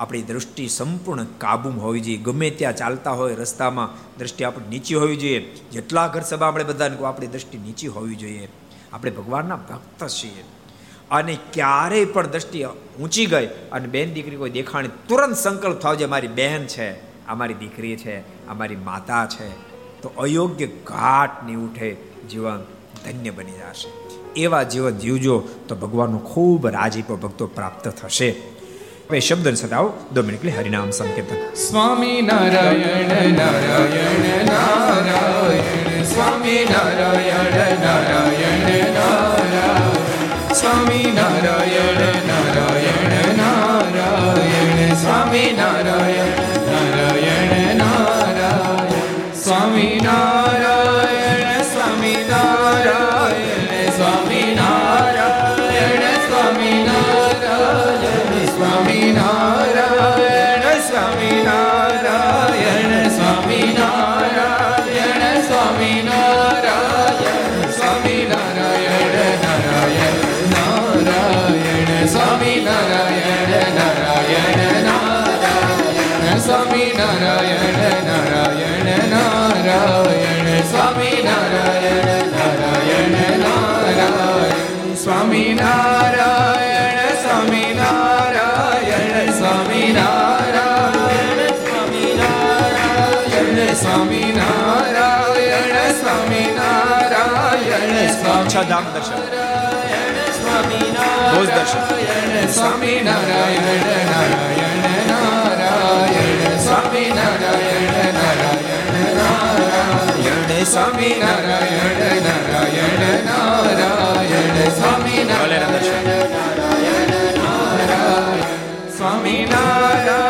આપણી દૃષ્ટિ સંપૂર્ણ કાબુમાં હોવી જોઈએ. ગમે ત્યાં ચાલતા હોય, રસ્તામાં દૃષ્ટિ આપણી નીચી હોવી જોઈએ. જેટલા ઘર સભા આપણે બધાને આપણી દૃષ્ટિ નીચી હોવી જોઈએ. આપણે ભગવાનના ભક્ત છીએ. અને ક્યારેય પણ દ્રષ્ટિ ઊંચી ગઈ અને બેન દીકરી કોઈ દેખાણી, તુરંત સંકલ્પ થયો જે મારી બહેન છે અમારી દીકરી છે અમારી માતા છે, તો અયોગ્ય ઘાટ નહીં ઉઠે જીવન ધન્ય બની જશે. એવા જીવન જીવજો તો ભગવાનનો ખૂબ રાજીપો ભક્તો પ્રાપ્ત થશે. હવે શબ્દ સાથે આવો મિનિટ હરિનામ સંકેતન સ્વામી નારાયણ નારાયણ નારાયણ સ્વામી નારાયણ નારાયણ નારાયણ સ્વામી નારાયણ સ્વામી નારાયણ સ્વામી નારાયણ સ્વામી છ ધામ દર્શન રોજ દર્શન Narayan Swami Narayan Narayan Narayan Swami Narayan Narayan Narayan Swami Narayan Narayan Narayan Swami Narayan Narayan Narayan Swami Narayan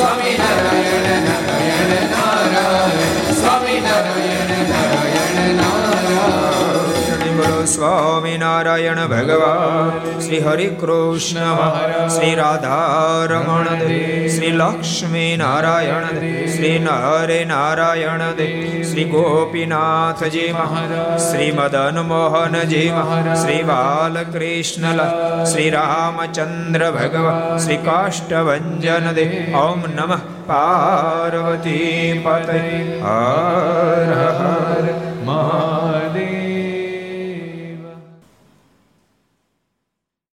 Swami Narayana Narayana Swami Narayana Narayana Narayana બોલો સ્વામિનારાયણ ભગવાન શ્રી હરિ કૃષ્ણ મહારાજ શ્રી રાધારમણ દેવ શ્રી લક્ષ્મી નારાયણ દેવ શ્રી નરે નારાયણ શ્રી ગોપીનાથજી શ્રી મદન મોહનજી શ્રી બાલકૃષ્ણ શ્રી રામચંદ્ર ભગવાન શ્રી કાષ્ટભન દેવ ઓમ નમઃ પાર્વતી પતય હર હર મહારાજ